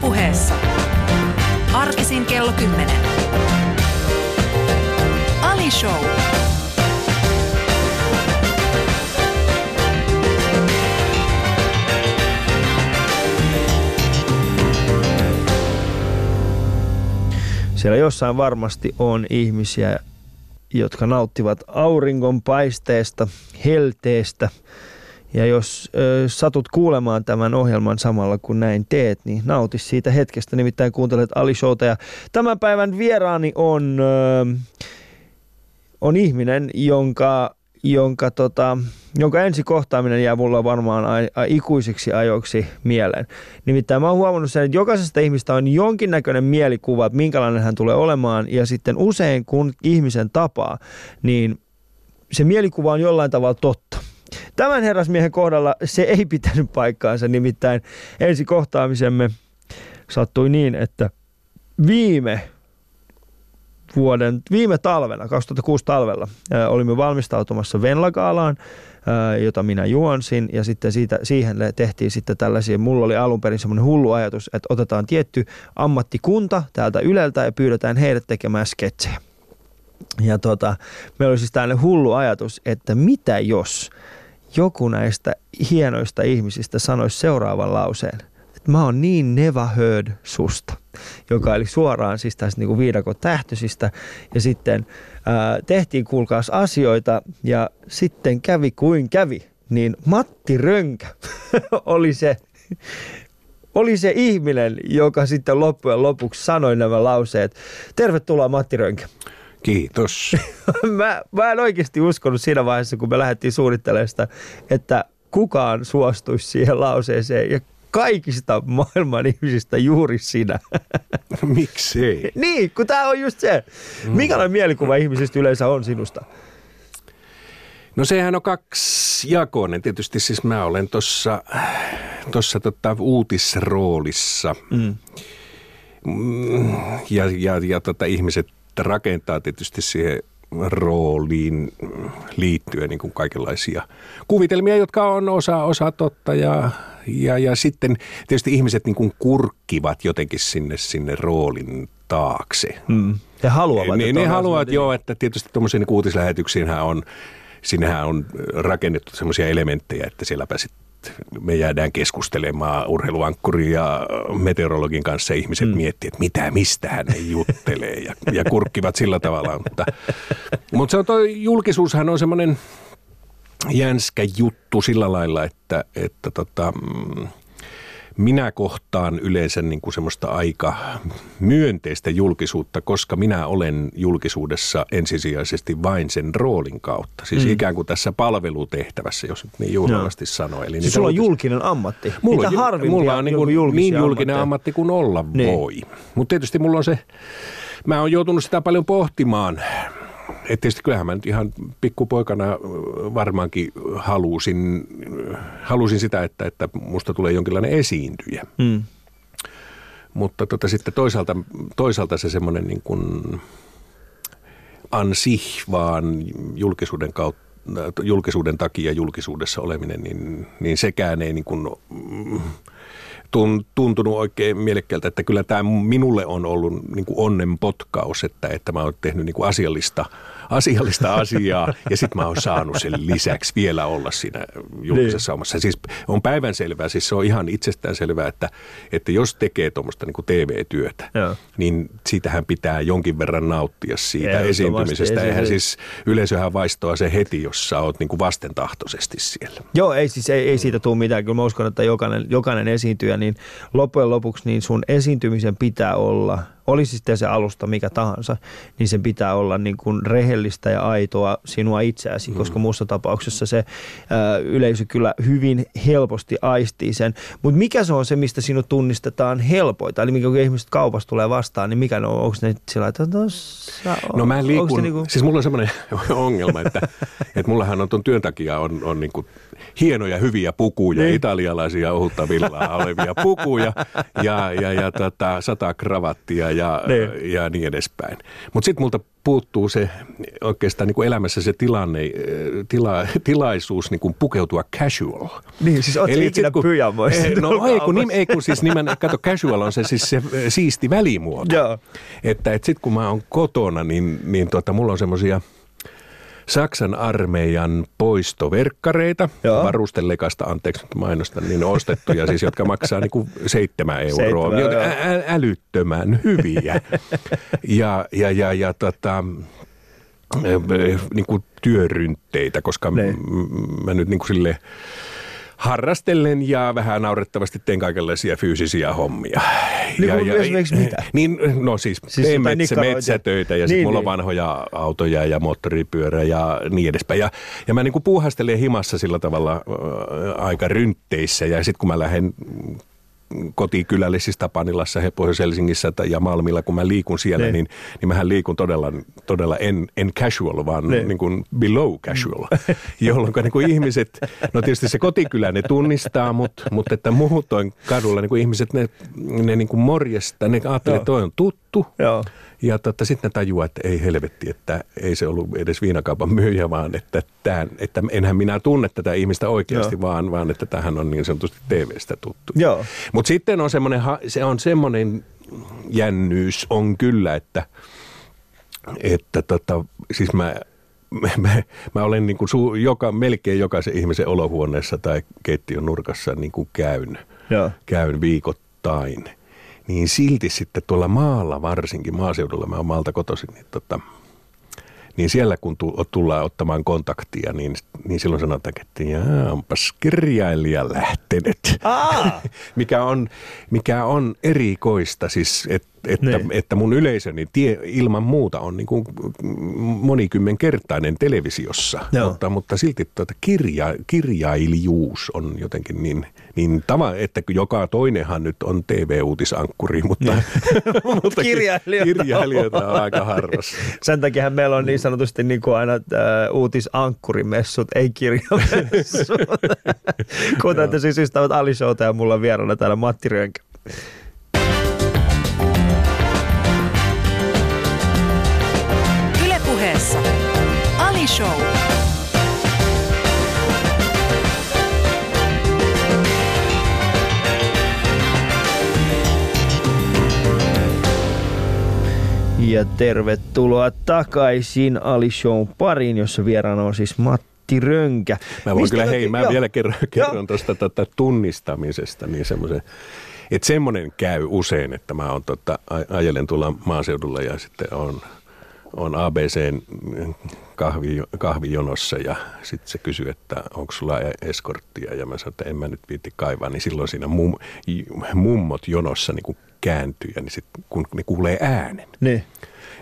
Ylepuheessa. Arkisin kello 10. Ali Show. Siellä jossain varmasti on ihmisiä, jotka nauttivat auringon paisteesta, helteestä. Ja jos ö, satut kuulemaan tämän ohjelman samalla kun näin teet, niin nauti siitä hetkestä. Nimittäin kuuntelet Ali Showta. Ja tämän päivän vieraani on, ö, on ihminen, jonka jonka, tota, jonka ensi kohtaaminen jää mulla varmaan a, a, ikuisiksi ajoiksi mieleen. Nimittäin mä oon huomannut sen, että jokaisesta ihmistä on jonkinnäköinen mielikuva, että minkälainen hän tulee olemaan, ja sitten usein kun ihmisen tapaa, niin se mielikuva on jollain tavalla totta. Tämän herrasmiehen kohdalla se ei pitänyt paikkaansa, nimittäin ensi kohtaamisemme sattui niin, että viime vuoden, viime talvena, 2006 talvella, ää, olimme valmistautumassa Venlagaalaan, ää, jota minä juonsin, ja sitten siitä, siihen tehtiin sitten tällaisia, mulla oli alun perin semmoinen hullu ajatus, että otetaan tietty ammattikunta täältä Yleltä ja pyydetään heidät tekemään sketsejä. Ja tota, meillä oli siis tällainen hullu ajatus, että mitä jos joku näistä hienoista ihmisistä sanoisi seuraavan lauseen, että mä oon niin never heard susta joka oli suoraan siis tästä niin viidakon tähtöisistä. Ja sitten ää, tehtiin kuulkaas asioita ja sitten kävi kuin kävi. Niin Matti Rönkä oli se, oli se ihminen, joka sitten loppujen lopuksi sanoi nämä lauseet. Tervetuloa Matti Rönkä. Kiitos. mä, mä en oikeasti uskonut siinä vaiheessa, kun me lähdettiin suunnittelemaan sitä, että kukaan suostuisi siihen lauseeseen. Ja kaikista maailman ihmisistä juuri sinä. Miksei? niin, kun tämä on just se. Mm. Mikälainen mielikuva ihmisistä yleensä on sinusta? No sehän on jakoinen. Tietysti siis mä olen tuossa tossa tota uutisroolissa. Mm. mm. Ja, ja, ja tota, ihmiset rakentaa tietysti siihen rooliin liittyen niin kuin kaikenlaisia kuvitelmia, jotka on osa, osa totta ja, ja, ja sitten tietysti ihmiset niin kuin kurkkivat jotenkin sinne, sinne roolin taakse. Mm. He haluavat. Ne, ne haluavat, joo, että tietysti tuommoisiin niin uutislähetyksiinhän on, sinnehän on rakennettu semmoisia elementtejä, että sielläpä sitten me jäädään keskustelemaan urheiluankkuri ja meteorologin kanssa. Ihmiset mm. miettii, että mitä, mistä hän juttelee ja, ja kurkkivat sillä tavalla. Mutta, mutta se on toi, julkisuushan on semmoinen jänskä juttu sillä lailla, että, että tota, mm, minä kohtaan yleensä niin kuin semmoista aika myönteistä julkisuutta, koska minä olen julkisuudessa ensisijaisesti vain sen roolin kautta. Siis mm. ikään kuin tässä palvelutehtävässä, jos nyt niin juhlavasti no. sanoo. Eli siis sulla on julkinen ammatti. Mulla, Mitä on, mulla on niin, kuin niin julkinen ammatti kuin olla niin. voi. Mutta tietysti mulla on se, mä oon joutunut sitä paljon pohtimaan et tietysti kyllähän mä nyt ihan pikkupoikana varmaankin halusin, halusin sitä, että, että musta tulee jonkinlainen esiintyjä. Mm. Mutta tota, sitten toisaalta, toisaalta se semmoinen niin kuin ansih vaan julkisuuden kautta julkisuuden takia julkisuudessa oleminen, niin, niin sekään ei niin kuin, tuntunut oikein mielekkäältä, että kyllä tämä minulle on ollut niin kuin onnen potkaus, että, että mä oon tehnyt niin kuin asiallista – asiallista asiaa ja sitten mä oon saanut sen lisäksi vielä olla siinä julkisessa niin. omassa. Siis on päivänselvää, siis se on ihan itsestäänselvää, että, että jos tekee tuommoista niin TV-työtä, Joo. niin siitähän pitää jonkin verran nauttia siitä esiintymisestä. Eihän siis yleisöhän vaistoa se heti, jos sä oot niin kuin vastentahtoisesti siellä. Joo, ei siis ei, ei siitä tule mitään. Kyllä mä uskon, että jokainen, jokainen esiintyjä, niin loppujen lopuksi niin sun esiintymisen pitää olla – olisi sitten se alusta mikä tahansa, niin sen pitää olla niin kuin rehellistä ja aitoa sinua itseäsi, mm. koska muussa tapauksessa se ää, yleisö kyllä hyvin helposti aistii sen. Mutta mikä se on se, mistä sinut tunnistetaan helpoita? Eli mikä kun ihmiset kaupasta tulee vastaan, niin mikä ne on? Onko ne sillä että tossa, No mä liikun, niinku... siis mulla on semmoinen ongelma, että, että mullahan on tuon työn takia on, on niin kuin hienoja, hyviä pukuja, niin. italialaisia ohutta villaa olevia pukuja ja, ja, ja tota, sata kravattia ja Niin. ja niin edespäin. Mutta sitten multa puuttuu se oikeastaan niin kuin elämässä se tilanne, eh, tila, tilaisuus niin kuin pukeutua casual. Niin, siis ootko Eli ikinä kun- pyjamoissa Eh, No ei kun, nim, ei kun siis nimen, kato casual on se siis se eh, siisti välimuoto. Joo. Että et sitten kun mä oon kotona, niin, niin tota, mulla on semmoisia Saksan armeijan poistoverkkareita, Joo. varustelekasta, anteeksi nyt mainostan, niin ostettuja siis, jotka maksaa niinku seitsemän euroa. Seitsemän, ä- älyttömän hyviä. ja, ja, ja, ja tota, niin kuin työryntteitä, koska Niin. m- mä nyt niin kuin sille harrastellen ja vähän naurettavasti teen kaikenlaisia fyysisiä hommia. Niin ja, kuin esimerkiksi mitä? Niin, no siis, Siis teen metsä, metsätöitä ja sitten Niin, mulla on niin. vanhoja autoja ja moottoripyörä ja niin edespäin. Ja, ja mä niin kuin puuhastelen himassa sillä tavalla äh, aika ryntteissä ja sitten kun mä lähden kotikylälle, siis Tapanilassa, he- Pohjois-Helsingissä tai- ja Malmilla, kun mä liikun siellä, Niin. niin, niin mähän liikun todella, todella en, en casual, vaan Niin. kuin below casual, jolloin niin kuin ihmiset, no tietysti se kotikylä ne tunnistaa, mutta, mutta että muutoin kadulla niin kuin ihmiset, ne, ne niin kuin morjesta, ne ajattelee, että toi on tuttu. Joo. Ja tota, sitten ne tajuaa, että ei helvetti, että ei se ollut edes viinakaupan myyjä, vaan että, tämän, että enhän minä tunne tätä ihmistä oikeasti, Joo. vaan, vaan että tähän on niin sanotusti TV-stä tuttu. Mutta sitten on semmoinen, se on semmoinen jännyys on kyllä, että, että tota, siis mä, mä, mä, olen niin kuin su, joka, melkein jokaisen ihmisen olohuoneessa tai keittiön nurkassa niin kuin käyn, Joo. käyn viikoittain. Niin silti sitten tuolla maalla varsinkin, maaseudulla, mä oon maalta kotoisin, niin tota, niin siellä kun tu- tullaan ottamaan kontaktia, niin, niin silloin sanotaan, että jaa, onpas kirjailija lähtenyt. Mikä, on, mikä on erikoista, siis et, että, Niin. niin. että mun yleisöni tie, ilman muuta on niin kuin monikymmenkertainen televisiossa, Joo. mutta, mutta silti tuota kirja, kirjailijuus on jotenkin niin, niin tava, että joka toinenhan nyt on TV-uutisankkuri, mutta, mutta Kirjailijoita on. kirjailijoita on aika harvassa. Sen takia meillä on niin sanotusti niin kuin aina äh, uutisankkurimessut, ei kirjamessut. Kuten te siis ystävät Ali Showta ja mulla on vieraana täällä Matti Rönkä. Show. Ja tervetuloa takaisin Ali Shown pariin, jossa vieraana on siis Matti Rönkä. Mä voin Mistä kyllä, hei, mä joo. vielä kerron, kerron tuosta tota, tunnistamisesta, niin semmoisen, että semmoinen käy usein, että mä on, tota, ajelen tuolla maaseudulla ja sitten on, on ABCn kahvi, kahvijonossa ja sitten se kysyy, että onko sulla e- eskorttia ja mä sanon, että en mä nyt viitti kaivaa, niin silloin siinä mum, mummot jonossa niin kääntyy ja niin sit, kun ne kuulee äänen, Niin.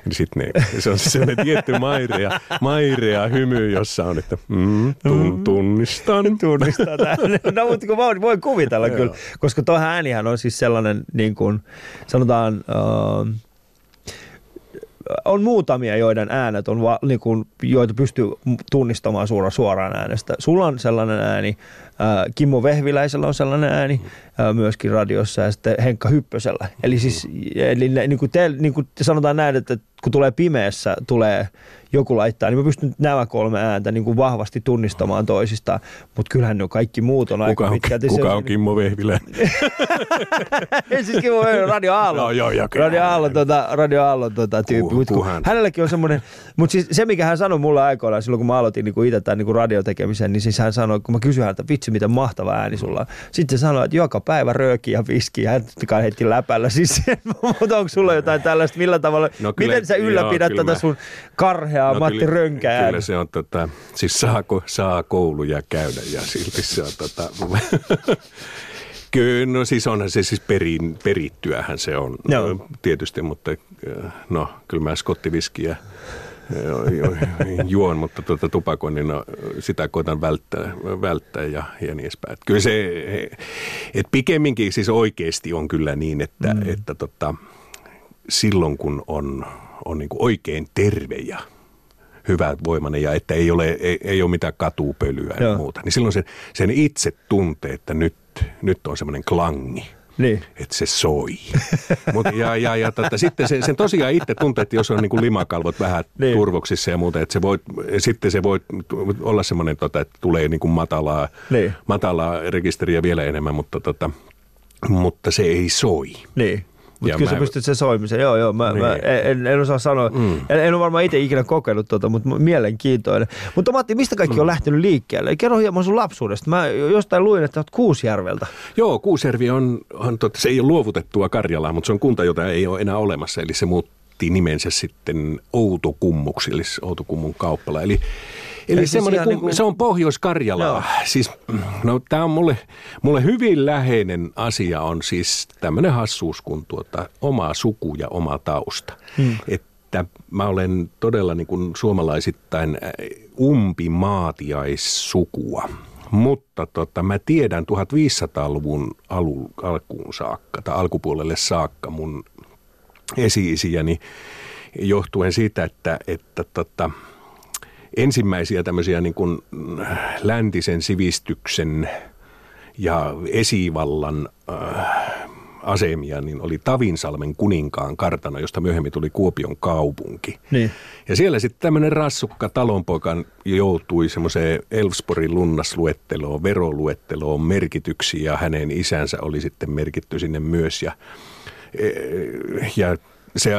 niin sitten ne, se on se sellainen tietty mairea, mairea hymy, jossa on, että mm, tun, tunnistan. tunnistaa tämän. No mutta kun voin, voin kuvitella kyllä, koska tuo äänihän on siis sellainen, niin kuin sanotaan, äh, on muutamia, joiden äänet on, va, niin kuin, joita pystyy tunnistamaan suoraan, suoraan äänestä. Sulla on sellainen ääni, Kimmo Vehviläisellä on sellainen ääni äh, myöskin radiossa ja sitten Henkka Hyppösellä. Eli siis eli, ne- niin kuin te, niin kuin sanotaan näin, että kun tulee pimeässä, tulee joku laittaa, niin mä pystyn nämä kolme ääntä niin kuin vahvasti tunnistamaan toisistaan. Mutta kyllähän ne on kaikki muut on Kuka aika on, pitkälti kuka se- on Kimmo Vehviläinen? Siis Kimmo Vehviläinen, Radio Aallon. Joo, joo, joo. Radio Aallon, tota, Radio Aallon tota, tyyppi. Mut kun hänelläkin on semmoinen, mutta siis se mikä hän sanoi mulle aikoinaan silloin kun mä aloitin niin itse tämän niin radiotekemisen, niin siis hän sanoi, kun mä kysyin häneltä, vitsi miten mahtava ääni sulla on. Sitten se sanoi, että joka päivä rööki ja viski ja hän heitti läpällä. Siis, mutta onko sulla jotain tällaista, millä tavalla, No kyllä- miten sä ylläpidät joo, tätä sun karheaa no, Matti Rönkää? Kyllä se on, tota, siis saako, saa kouluja käydä ja silti se on, tota, Kyllä, no siis onhan se siis perin, perittyähän se on Joo. tietysti, mutta äh, no kyllä mä skottiviskiä juon, mutta tuota tupakoinnin no, sitä koitan välttää, välttää ja, ja niin edespäin. Et Kyllä se, että pikemminkin siis oikeasti on kyllä niin, että, mm. että tota, silloin kun on, on niin kuin oikein terve ja hyvä voimainen ja että ei ole, ei, ei ole mitään katupölyä Joo. ja muuta, niin silloin sen, sen itse tuntee, että nyt, nyt on semmoinen klangi. Niin. että se soi. Mut, ja ja, ja tota, sitten se, sen tosiaan itse tuntee, että jos on niin kuin limakalvot vähän niin. turvoksissa ja muuta, että se voi, sitten se voi olla semmoinen, tota, että tulee niin kuin matalaa, Niin. matalaa rekisteriä vielä enemmän, mutta, tota, mutta se ei soi. Niin. Mutta kyllä sä mä- pystyt sen soimisen, joo joo, mä, Niin. mä en, en, osaa sanoa, mm. en, en ole varmaan itse ikinä kokeillut tota, mutta mielenkiintoinen. Mutta Matti, mistä kaikki mm. on lähtenyt liikkeelle? Kerro hieman sun lapsuudesta. Mä jostain luin, että olet Kuusjärveltä. Joo, Kuusjärvi on, on totta, se ei ole luovutettua Karjalaa, mutta se on kunta, jota ei ole enää olemassa. Eli se muutti nimensä sitten Outokummuksi, eli Outokummun kauppala. Eli, Eli siis semmoinen, kun, niin kuin- se on Pohjois-Karjalaa. Joo. Siis, no tämä on mulle, mulle hyvin läheinen asia on siis tämmöinen hassuus kuin tuota, oma suku ja oma tausta. Hmm. Että mä olen todella niin kuin suomalaisittain umpimaatiaissukua. Mutta tota, mä tiedän 1500-luvun alu, alkuun saakka tai alkupuolelle saakka mun esi-isiäni johtuen siitä, että, että tota, ensimmäisiä tämmöisiä niin kuin läntisen sivistyksen ja esivallan äh, asemia, niin oli Tavinsalmen kuninkaan kartano, josta myöhemmin tuli Kuopion kaupunki. Niin. Ja siellä sitten tämmöinen rassukka talonpoika joutui semmoiseen Elfsborgin lunnasluetteloon, veroluetteloon merkityksiin ja hänen isänsä oli sitten merkitty sinne myös. Ja, eh, ja se,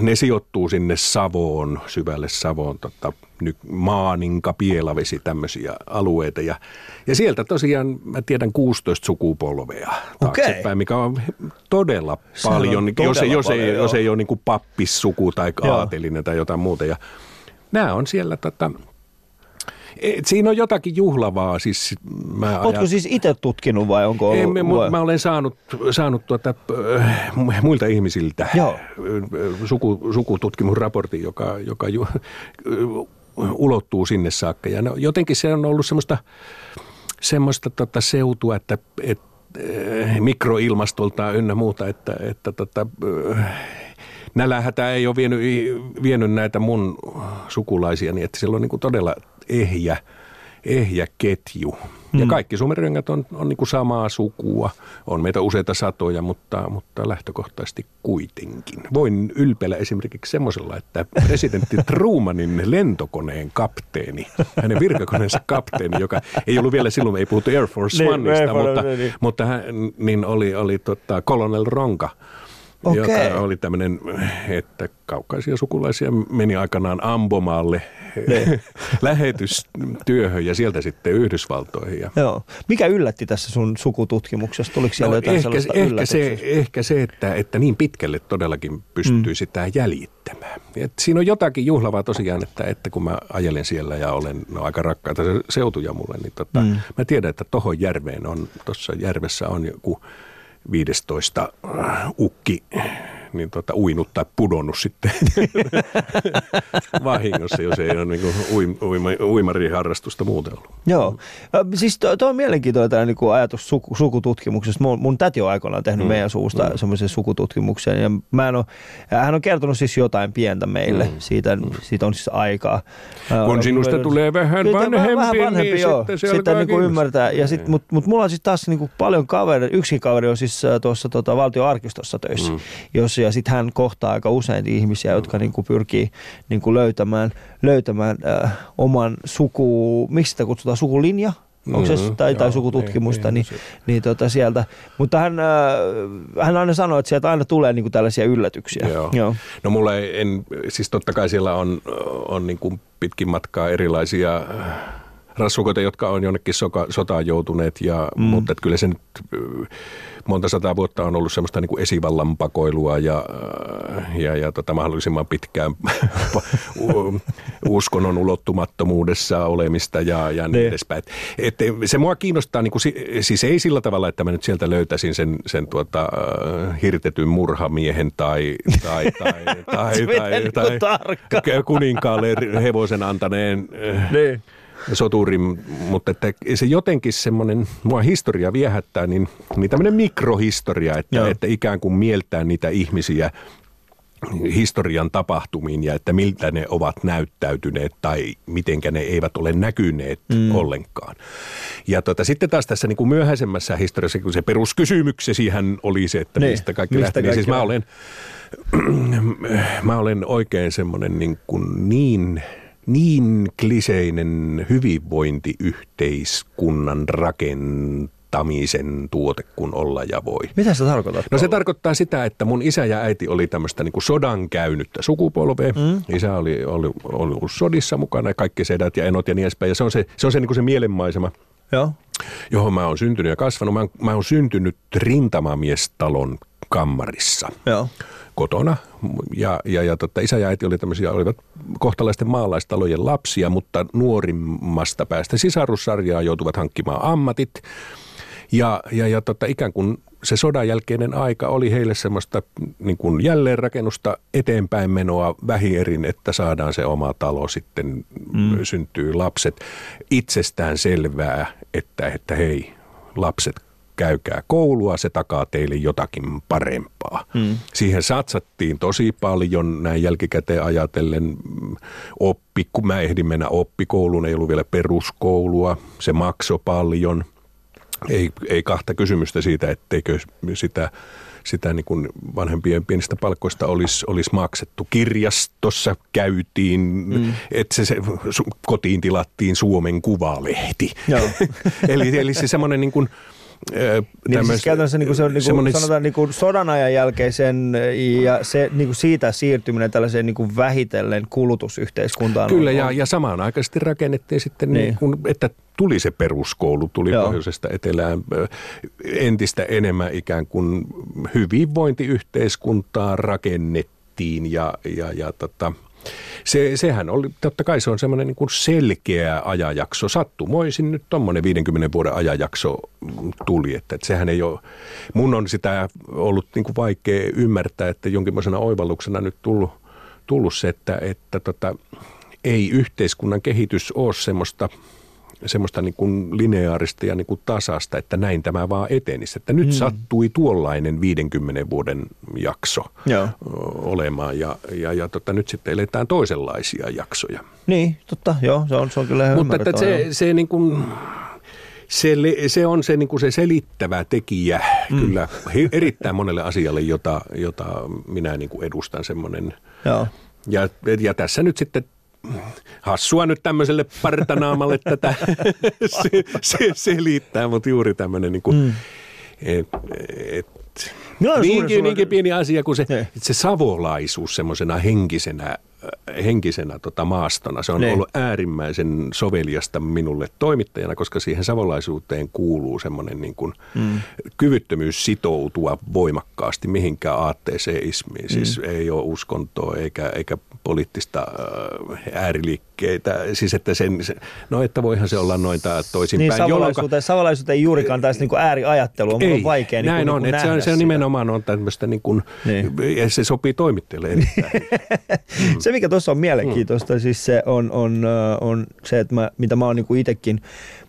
ne sijoittuu sinne Savoon, syvälle Savoon, tota, nyt Maaninka, Pielavesi, tämmöisiä alueita. Ja, ja sieltä tosiaan mä tiedän 16 sukupolvea taaksepäin, mikä on todella Se on paljon, jos, todella jos, paljon, ei, joo. jos ei ole niin pappissuku tai aatelinen tai jotain muuta. Ja nämä on siellä tota, et siinä on jotakin juhlavaa. Siis mä Oletko siis itse tutkinut vai onko ollut? en, mä, mä olen saanut, saanut tuota, äh, muilta ihmisiltä Joo. äh, suku, sukututkimusraportin, joka, joka ju, ulottuu sinne saakka. Ja no, jotenkin se on ollut semmoista, semmoista tota seutua, että, että äh, mikroilmastolta ynnä muuta, että, että tota, äh, nälähätä ei ole vienyt, vienyt näitä mun sukulaisia, niin että siellä on niin kuin todella ehjä, ehjä ketju. Ja kaikki suomenrengät on, on niin kuin samaa sukua. On meitä useita satoja, mutta, mutta lähtökohtaisesti kuitenkin. Voin ylpeillä esimerkiksi semmoisella, että presidentti Trumanin lentokoneen kapteeni, hänen virkakoneensa kapteeni, joka ei ollut vielä silloin, ei puhuttu Air Force Niin, Oneista, mutta, niin. mutta hän, niin oli, oli tota Colonel Ronka, Okei. joka oli tämmöinen, että kaukaisia sukulaisia meni aikanaan Ambomaalle Niin. lähetystyöhön ja sieltä sitten Yhdysvaltoihin. Ja Joo. Mikä yllätti tässä sun sukututkimuksessa? Tuliko siellä No, jotain ehkä, sellaista ehkä, se, ehkä se, että, että niin pitkälle todellakin pystyy mm. sitä jäljittämään. Et siinä on jotakin juhlavaa tosiaan, että, että kun mä ajelen siellä ja olen no, aika rakkaita se- seutuja mulle, niin tota, mm. mä tiedän, että tohon järveen on, tuossa järvessä on joku 15 äh, ukki niin tota, uinut tai pudonnut sitten vahingossa, jos ei ole niin kuin uima, uimariharrastusta muuten ollut. Joo. Siis tuo on mielenkiintoinen tämä niinku ajatus suku, sukututkimuksesta. Mun, mun täti on aikoinaan tehnyt mm. meidän suusta mm. semmoisen sukututkimuksen. Ja mä en ole, hän on kertonut siis jotain pientä meille. Mm. Siitä, siitä on siis aikaa. Kun sinusta ö, tulee vähän vanhempi, vähän vanhempi niin joo. sitten se sitten niinku kiinnostaa. ymmärtää. Ja sit, mut, mut mulla on siis taas niinku paljon kaveri, yksi kaveri on siis tuossa tota, valtioarkistossa töissä, mm. jos, ja sitten hän kohtaa aika usein ihmisiä, jotka niinku pyrkii niinku löytämään, löytämään äh, oman suku, miksi sitä kutsutaan, sukulinja? Onko se, Mhm, tai, tai sukututkimusta, niin, niin, niin, niin tota sieltä. Mutta hän, äh, hän aina sanoo, että sieltä aina tulee niinku tällaisia yllätyksiä. Joo. Joo. No mulla ei, en, siis totta kai siellä on, on niin kuin pitkin matkaa erilaisia äh, rassukoita, jotka on jonnekin soka, sotaan joutuneet, ja, mm. mutta kyllä se nyt monta sataa vuotta on ollut semmoista niin kuin esivallan pakoilua ja, ja, ja tota, mahdollisimman pitkään uskonnon ulottumattomuudessa olemista ja, ja niin Niin. edespäin. Et, et, se mua kiinnostaa, niin kuin, si- siis ei sillä tavalla, että mä nyt sieltä löytäisin sen, sen tuota, hirtetyn murhamiehen tai, tai, tai, tai, tai, niinku tai, tarkkaan. tai kuninkaalle hevosen antaneen Niin. Soturin, mutta että se jotenkin semmoinen, mua historia viehättää, niin, niin tämmöinen mikrohistoria, että, Joo. että ikään kuin mieltää niitä ihmisiä historian tapahtumiin ja että miltä ne ovat näyttäytyneet tai mitenkä ne eivät ole näkyneet mm. ollenkaan. Ja tota, sitten taas tässä niin kuin myöhäisemmässä historiassa, kun se peruskysymyksesi hän oli se, että niin, mistä kaikki mistä lähti, niin siis mä olen, mä olen oikein semmoinen niin, kuin niin niin kliseinen hyvinvointiyhteiskunnan rakent tamisen tuote kuin olla ja voi. Mitä se tarkoittaa? No se tarkoittaa sitä, että mun isä ja äiti oli tämmöistä niin sodan käynyttä sukupolvea. Mm. Isä oli, oli, oli ollut sodissa mukana ja kaikki sedät ja enot ja niin edespäin. Ja se on se, se, on se, niin kuin se mielenmaisema. Joo. johon mä oon syntynyt ja kasvanut. Mä, mä oon syntynyt rintamamiestalon kammarissa. Joo kotona. Ja, ja, ja totta, isä ja äiti oli tämmöisiä, olivat kohtalaisten maalaistalojen lapsia, mutta nuorimmasta päästä sisarussarjaa joutuvat hankkimaan ammatit. Ja, ja, ja tota, ikään kuin se sodan jälkeinen aika oli heille semmoista niin kuin jälleenrakennusta eteenpäin menoa vähierin, että saadaan se oma talo sitten, mm. syntyy lapset. Itsestään selvää, että, että hei, lapset käykää koulua, se takaa teille jotakin parempaa. Mm. Siihen satsattiin tosi paljon näin jälkikäteen ajatellen oppi, kun mä ehdin mennä oppikouluun, ei ollut vielä peruskoulua, se maksoi paljon. Ei, ei kahta kysymystä siitä, etteikö sitä sitä niin kuin vanhempien pienistä palkoista olisi, olisi maksettu. Kirjastossa käytiin, mm. että se, se, kotiin tilattiin Suomen Kuvalehti. eli, eli se semmoinen niin kuin, niin siis käytännössä niin kuin se on niin kuin, sanotaan niin kuin sodan ajan jälkeisen ja se, niin kuin siitä siirtyminen tällaiseen niin kuin vähitellen kulutusyhteiskuntaan. Kyllä on, ja, ja samaan aikaisesti rakennettiin sitten, niin. Niin kuin, että tuli se peruskoulu, tuli Joo. pohjoisesta etelään entistä enemmän ikään kuin hyvinvointiyhteiskuntaa rakennettiin ja, ja, ja tota, se, sehän oli, totta kai se on semmoinen niin kuin selkeä ajanjakso. Sattumoisin nyt tuommoinen 50 vuoden ajanjakso tuli, että, että sehän ei ole, mun on sitä ollut niin kuin vaikea ymmärtää, että jonkinlaisena oivalluksena nyt tullut, tullut se, että, että tota, ei yhteiskunnan kehitys ole semmoista – semmoista niin kuin lineaarista ja niin kuin tasasta, että näin tämä vaan etenisi. Että nyt hmm. sattui tuollainen 50 vuoden jakso Joo. olemaan ja, ja, ja tota, nyt sitten eletään toisenlaisia jaksoja. Niin, totta, joo, se on, se on kyllä Mutta että se, se, niin kuin, se, se on se, niin kuin se selittävä tekijä mm. kyllä erittäin monelle asialle, jota, jota minä niin kuin edustan semmoinen. Joo. Ja, ja tässä nyt sitten hassua nyt tämmöiselle partanaamalle tätä se, se, selittää, mutta juuri tämmöinen niin kuin, mm. et, et, niinkin, niinkin pieni asia kuin se, se savolaisuus semmoisena henkisenä henkisenä tota maastona. Se on ne. Niin. ollut äärimmäisen soveliasta minulle toimittajana, koska siihen savolaisuuteen kuuluu semmoinen niin kuin mm. kyvyttömyys sitoutua voimakkaasti mihinkään aatteeseen ismiin. Mm. Siis ei ole uskontoa eikä, eikä poliittista äh, ääriliikkeitä. Siis että sen, no että voihan se olla noin toisinpäin. Niin, savolaisuuteen, savolaisuuteen ei juurikaan taisi niin ääriajattelua, ei, on vaikea niin näin niin on, että se, on, se on nimenomaan on tämmöistä niin kuin, niin. ja se sopii toimittajalle erittäin. mm. Se mikä tuossa on mielenkiintoista, mm. siis se on, on, on se, että mä, mitä mä oon niin itsekin,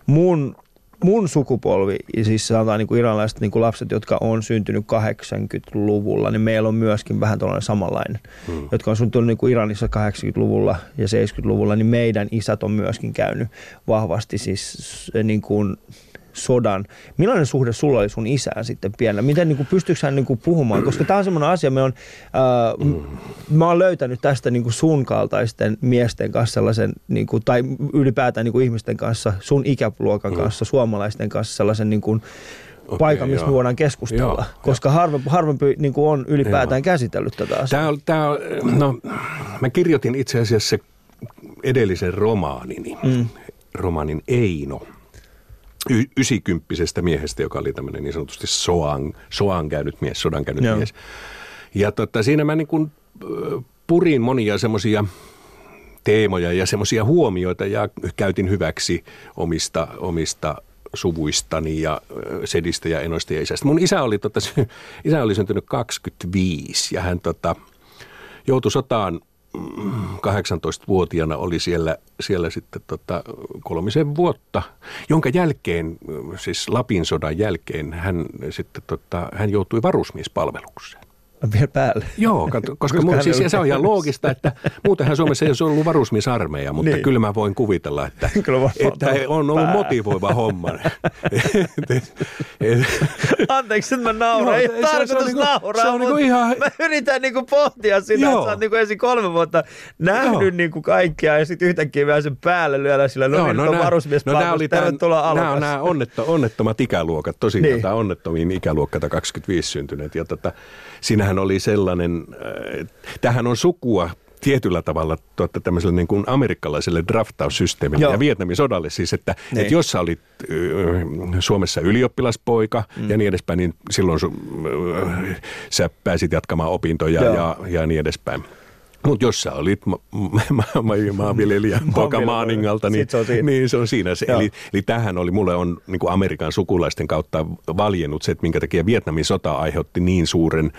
mun mun sukupolvi, siis sanotaan niin kuin iranilaiset niin kuin lapset, jotka on syntynyt 80-luvulla, niin meillä on myöskin vähän tuollainen samanlainen, hmm. jotka on syntynyt niin kuin Iranissa 80-luvulla ja 70-luvulla, niin meidän isät on myöskin käynyt vahvasti siis niin kuin sodan. Millainen suhde sulla oli sun isään sitten pienellä? Miten niin kuin, pystyykö hän niin kuin, puhumaan? Koska tämä on semmoinen asia, me on, äh, mm. mä oon löytänyt tästä niin kuin sun kaltaisten miesten kanssa sellaisen, niin kuin, tai ylipäätään niin kuin ihmisten kanssa, sun ikäluokan mm. kanssa, suomalaisten kanssa sellaisen niin kuin, okay, paikan, missä me voidaan keskustella, joo, koska harvempi, harvempi niin kuin on ylipäätään joo. käsitellyt tätä asiaa. Tämä, tämä, no, mä kirjoitin itse asiassa edellisen romaanini, mm. romaanin Eino – ysikymppisestä miehestä, joka oli tämmöinen niin sanotusti soan, soan käynyt mies, sodan käynyt Joo. mies. Ja tota, siinä mä niin kuin purin monia semmoisia teemoja ja semmoisia huomioita ja käytin hyväksi omista, omista suvuistani ja sedistä ja enoista ja isästä. Mun isä oli, tota, isä oli syntynyt 25 ja hän tota, joutui sotaan 18-vuotiaana oli siellä, siellä sitten tota kolmisen vuotta, jonka jälkeen, siis Lapin sodan jälkeen, hän, sitten tota, hän joutui varusmiespalvelukseen. Vielä päälle. Joo, kato, koska Koska mun, siis, ja se on ihan loogista, että muutenhan Suomessa ei olisi ollut varusmiesarmeija, mutta Niin. kyllä mä voin kuvitella, että, Kyllä että on ollut motivoiva homma. Anteeksi, että mä nauran. Joo, Ei se- se on tarkoitus niinku- nauraa, se on niinku mutta ihan- mä yritän niinku pohtia sitä, Joo. että sä oot niinku ensin kolme vuotta nähnyt Joo. niinku kaikkia ja sitten yhtäkkiä vielä sen päälle lyödä sillä, no, no, no nää- varusmies no, nää oli tervetuloa Nämä on nämä onnetto, onnettomat ikäluokat, tosiaan Niin. tämä onnettomiin ikäluokka 25 syntyneet. Ja tota, siinähän oli sellainen, äh, tähän on sukua tietyllä tavalla tuotta tämmöiselle niin kuin amerikkalaiselle draftaussysteemille Joo. ja Vietnamin sodalle siis, että, Niin. että jos sä olit ö, Suomessa ylioppilaspoika mm. ja niin edespäin, niin silloin su, ö, sä pääsit jatkamaan opintoja Joo. ja, ja niin edespäin. Mutta jos sä olit ma- ma- ma- maanviljelijä poika Maaningalta, niin se on siinä. niin se on siinä. Se, eli, eli tähän oli mulle on niin kuin Amerikan sukulaisten kautta valjennut se, että minkä takia Vietnamin sota aiheutti niin suuren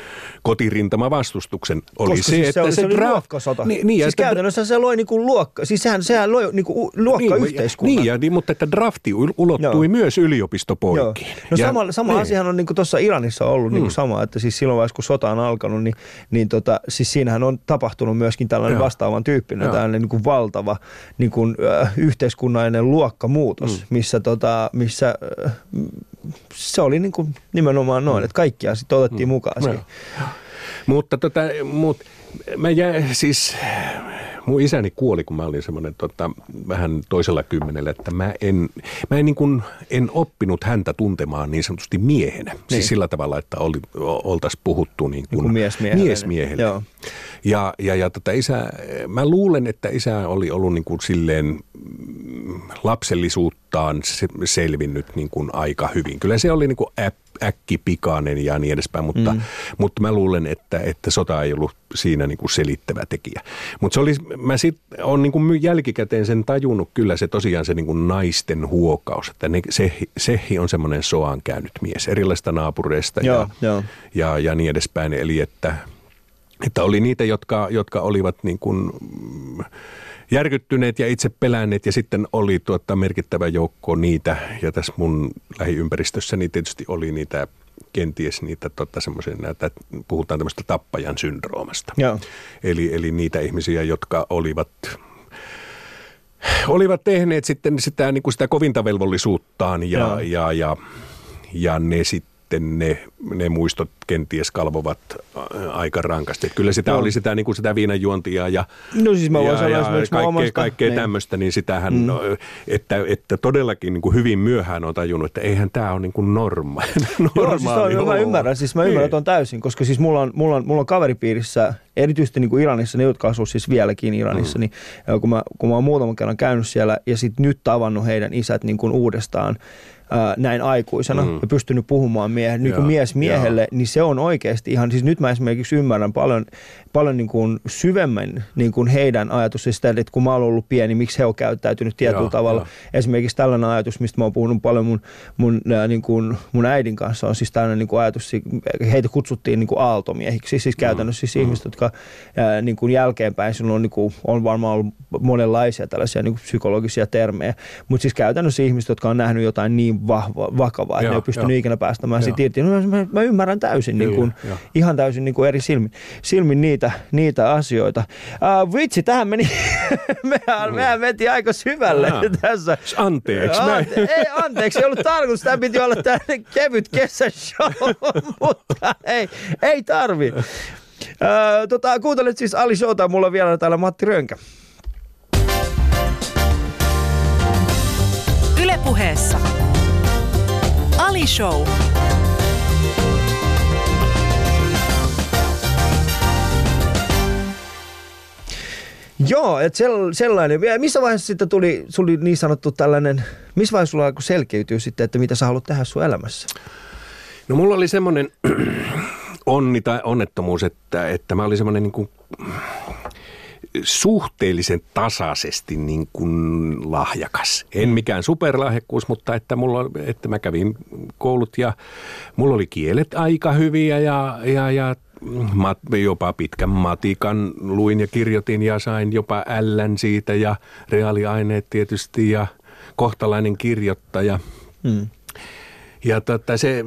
kotirintama vastustuksen. Oli Koska se, siis että se oli, se oli dra- luokkasota. Niin, niin, siis että- käytännössä se loi niinku luokka, siis sehän, sehän loi niinku luokkayhteiskunnan. Niin, ja, niin, mutta että drafti ul- ulottui Joo. myös Joo. yliopistopoikiin. No Ja- sama, sama niin. asiahan on niin tuossa Iranissa ollut niin sama, että siis silloin vaiheessa kun sota on alkanut, niin, niin tota, siis siinähän on tapahtunut myöskin tällainen Joo. vastaavan tyyppinen, Joo. tällainen niin kuin valtava niin kuin, äh, yhteiskunnallinen luokkamuutos, mm. missä, tota, missä äh, se oli niin kuin nimenomaan noin, että kaikkia sitten otettiin mm. mukaan siihen. Joo. Mutta tota, mut, mä jä, siis, mun isäni kuoli, kun mä olin semmoinen tota, vähän toisella kymmenellä, että mä en, mä en, niin kuin, en oppinut häntä tuntemaan niin sanotusti miehenä. Niin. Siis sillä tavalla, että oli, oltaisiin puhuttu niin kuin, Niin kuin miesmiehelle. miesmiehelle. Joo. Ja, ja, ja tota isä, mä luulen, että isä oli ollut niin kuin silleen mm, lapsellisuuttaan se- selvinnyt niin kuin aika hyvin. Kyllä se oli niin kuin äp, äkkipikainen ja niin edespäin, mutta, mm. mutta mä luulen, että, että sota ei ollut siinä niin kuin selittävä tekijä. Mutta se oli, mä sit on niin kuin jälkikäteen sen tajunnut kyllä se tosiaan se niin kuin naisten huokaus, että ne, se, Sehi on semmoinen soaan käynyt mies erilaisista naapureista ja, joo. ja, ja niin edespäin. Eli että, että oli niitä, jotka, jotka olivat niin kuin mm, järkyttyneet ja itse pelänneet ja sitten oli tuota merkittävä joukko niitä ja tässä mun lähiympäristössäni tietysti oli niitä kenties niitä tota, semmoisia, näitä, puhutaan tämmöistä tappajan syndroomasta. Joo. Eli, eli niitä ihmisiä, jotka olivat olivat tehneet sitten sitä, niin kuin sitä kovinta velvollisuuttaan ja, Joo. ja, ja, ja ne sitten ne, ne muistot kenties kalvovat ä, aika rankasti. Että kyllä sitä Joo. oli sitä, niin kuin sitä viinanjuontia ja, No siis mä ja, sanoa ja kaikkea, omasta- kaikkea niin. tämmöistä, niin sitähän, mm. että, että todellakin niin kuin hyvin myöhään on tajunnut, että eihän tämä ole niin kuin norma, Joo, normaali siis toi, mä ymmärrän, siis mä ymmärrän Niin. täysin, koska siis mulla on, mulla on, mulla on kaveripiirissä, erityisesti niin kuin Iranissa, ne jotka asuu siis vieläkin Iranissa, mm. niin ja kun mä, kun mä oon muutaman kerran käynyt siellä ja sitten nyt tavannut heidän isät niin kuin uudestaan, ää, näin aikuisena mm. ja pystynyt puhumaan mie- niin kuin Joo, mies miehelle, niin se on oikeasti ihan, siis nyt mä esimerkiksi ymmärrän paljon, paljon niin kuin syvemmän niin kuin heidän ajatus, siis sitä, että kun mä oon ollut pieni, miksi he on käyttäytynyt tietyllä Joo, tavalla. joo. Esimerkiksi tällainen ajatus, mistä mä oon puhunut paljon mun, mun, niin kuin, mun äidin kanssa, on siis tällainen niin kuin ajatus, heitä kutsuttiin niin kuin aaltomiehiksi, siis käytännössä siis ihmiset, jotka ää, niin kuin jälkeenpäin, silloin on, niin kuin, on varmaan ollut monenlaisia tällaisia niin kuin psykologisia termejä, mutta siis käytännössä ihmiset, jotka on nähnyt jotain niin vahva, vakavaa, että ne ei pystynyt ikinä päästämään siitä irti. No, mä, mä ymmärrän täysin, niin kuin, ihan täysin niin kuin eri silmin, silmin niitä, niitä asioita. Uh, vitsi, tähän meni, mehän, mehän mentiin aika syvälle Jaa. tässä. Anteeksi, mä- Ante- ei, anteeksi, ei ollut tarkoitus. Tämä piti olla tämmöinen kevyt kesäshow, mutta ei, ei tarvi. Öö, tota, kuuntelet siis Ali Showta, mulla on vielä täällä Matti Rönkä. Ylepuheessa Ali Show. Joo, että sell, sellainen. Ja missä vaiheessa sitten tuli, tuli niin sanottu tällainen, missä vaiheessa sulla alkoi selkeytyä sitten, että mitä sä haluat tehdä sun elämässä? No mulla oli semmoinen onni tai onnettomuus, että, että mä olin semmoinen niin kuin suhteellisen tasaisesti niin kuin lahjakas. En mikään superlahjakkuus, mutta että, mulla, että mä kävin koulut ja mulla oli kielet aika hyviä ja, ja, ja mat, jopa pitkän matikan luin ja kirjoitin ja sain jopa ällän siitä ja reaaliaineet tietysti ja kohtalainen kirjoittaja. Hmm. Ja tota se,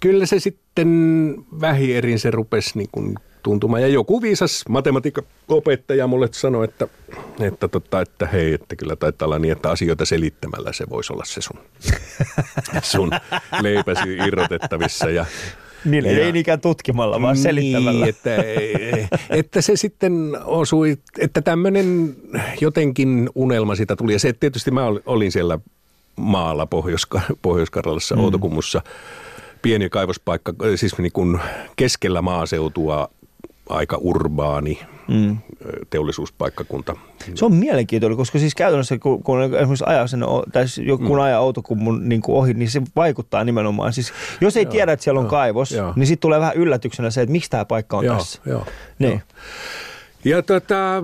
kyllä se sitten sitten vähierin se rupesi niin kuin tuntumaan. Ja joku viisas matematiikan opettaja mulle sanoi, että, että, tota, että hei, että kyllä taitaa olla niin, että asioita selittämällä se voisi olla se sun, sun leipäsi irrotettavissa. Ja, niin, ja, ei niinkään tutkimalla, vaan niin, selittämällä. Että, että se sitten osui, että tämmöinen jotenkin unelma sitä tuli. Ja se tietysti mä olin siellä maalla Pohjois- Pohjois-Karjalassa, mm. Outokummussa, pieni kaivospaikka, siis niin kuin keskellä maaseutua aika urbaani mm. teollisuuspaikkakunta. Se on mielenkiintoinen, koska siis käytännössä kun, kun esimerkiksi ajaa sen, tai kun mm. ajaa autokummun niin kuin ohi, niin se vaikuttaa nimenomaan. Siis, jos ei joo, tiedä, että siellä on joo, kaivos, joo. niin sitten tulee vähän yllätyksenä se, että miksi tämä paikka on joo, tässä. Joo, niin. joo. Ja tota,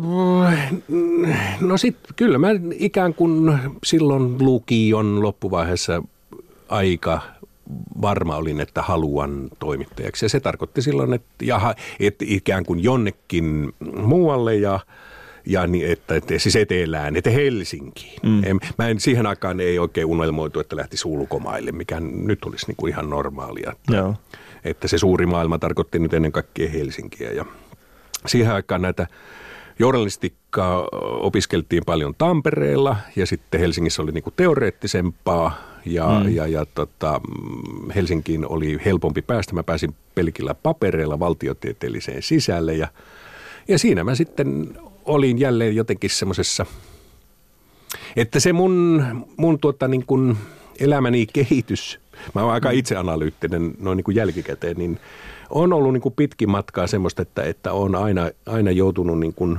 no sitten kyllä mä ikään kuin silloin lukion loppuvaiheessa aika varma olin, että haluan toimittajaksi. Ja se tarkoitti silloin, että, jaha, että ikään kuin jonnekin muualle ja ja niin, että, että siis etelään, että Helsinkiin. Mm. En, mä en, siihen aikaan ei oikein unelmoitu, että lähti ulkomaille, mikä nyt olisi niin kuin ihan normaalia. Että, Joo. että se suuri maailma tarkoitti nyt ennen kaikkea Helsinkiä. Ja siihen aikaan näitä journalistikkaa opiskeltiin paljon Tampereella ja sitten Helsingissä oli niin kuin teoreettisempaa ja, mm. ja, ja tota, Helsinkiin oli helpompi päästä. Mä pääsin pelkillä papereilla valtiotieteelliseen sisälle ja, ja siinä mä sitten olin jälleen jotenkin semmoisessa, että se mun, mun tuota niin kuin elämäni kehitys, mä oon aika mm. itseanalyyttinen noin niin kuin jälkikäteen, niin on ollut niin kuin pitkin matkaa semmoista, että, että on aina, aina joutunut niin kuin,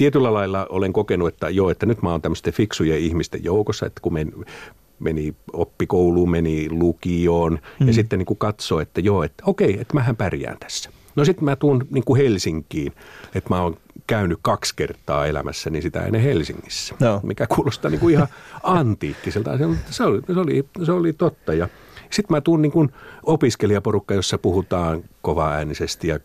tietyllä lailla olen kokenut, että joo, että nyt mä oon tämmöisten fiksujen ihmisten joukossa, että kun men, meni oppikouluun, meni lukioon mm. ja sitten niin kuin katsoo, että joo, että okei, että mähän pärjään tässä. No sitten mä tuun niin kuin Helsinkiin, että mä oon käynyt kaksi kertaa elämässäni sitä ennen Helsingissä, no. mikä kuulostaa niin kuin ihan antiikkiselta. Se oli, se oli, se oli totta ja sitten mä tuun niin kuin opiskelijaporukka, jossa puhutaan kovaäänisesti ja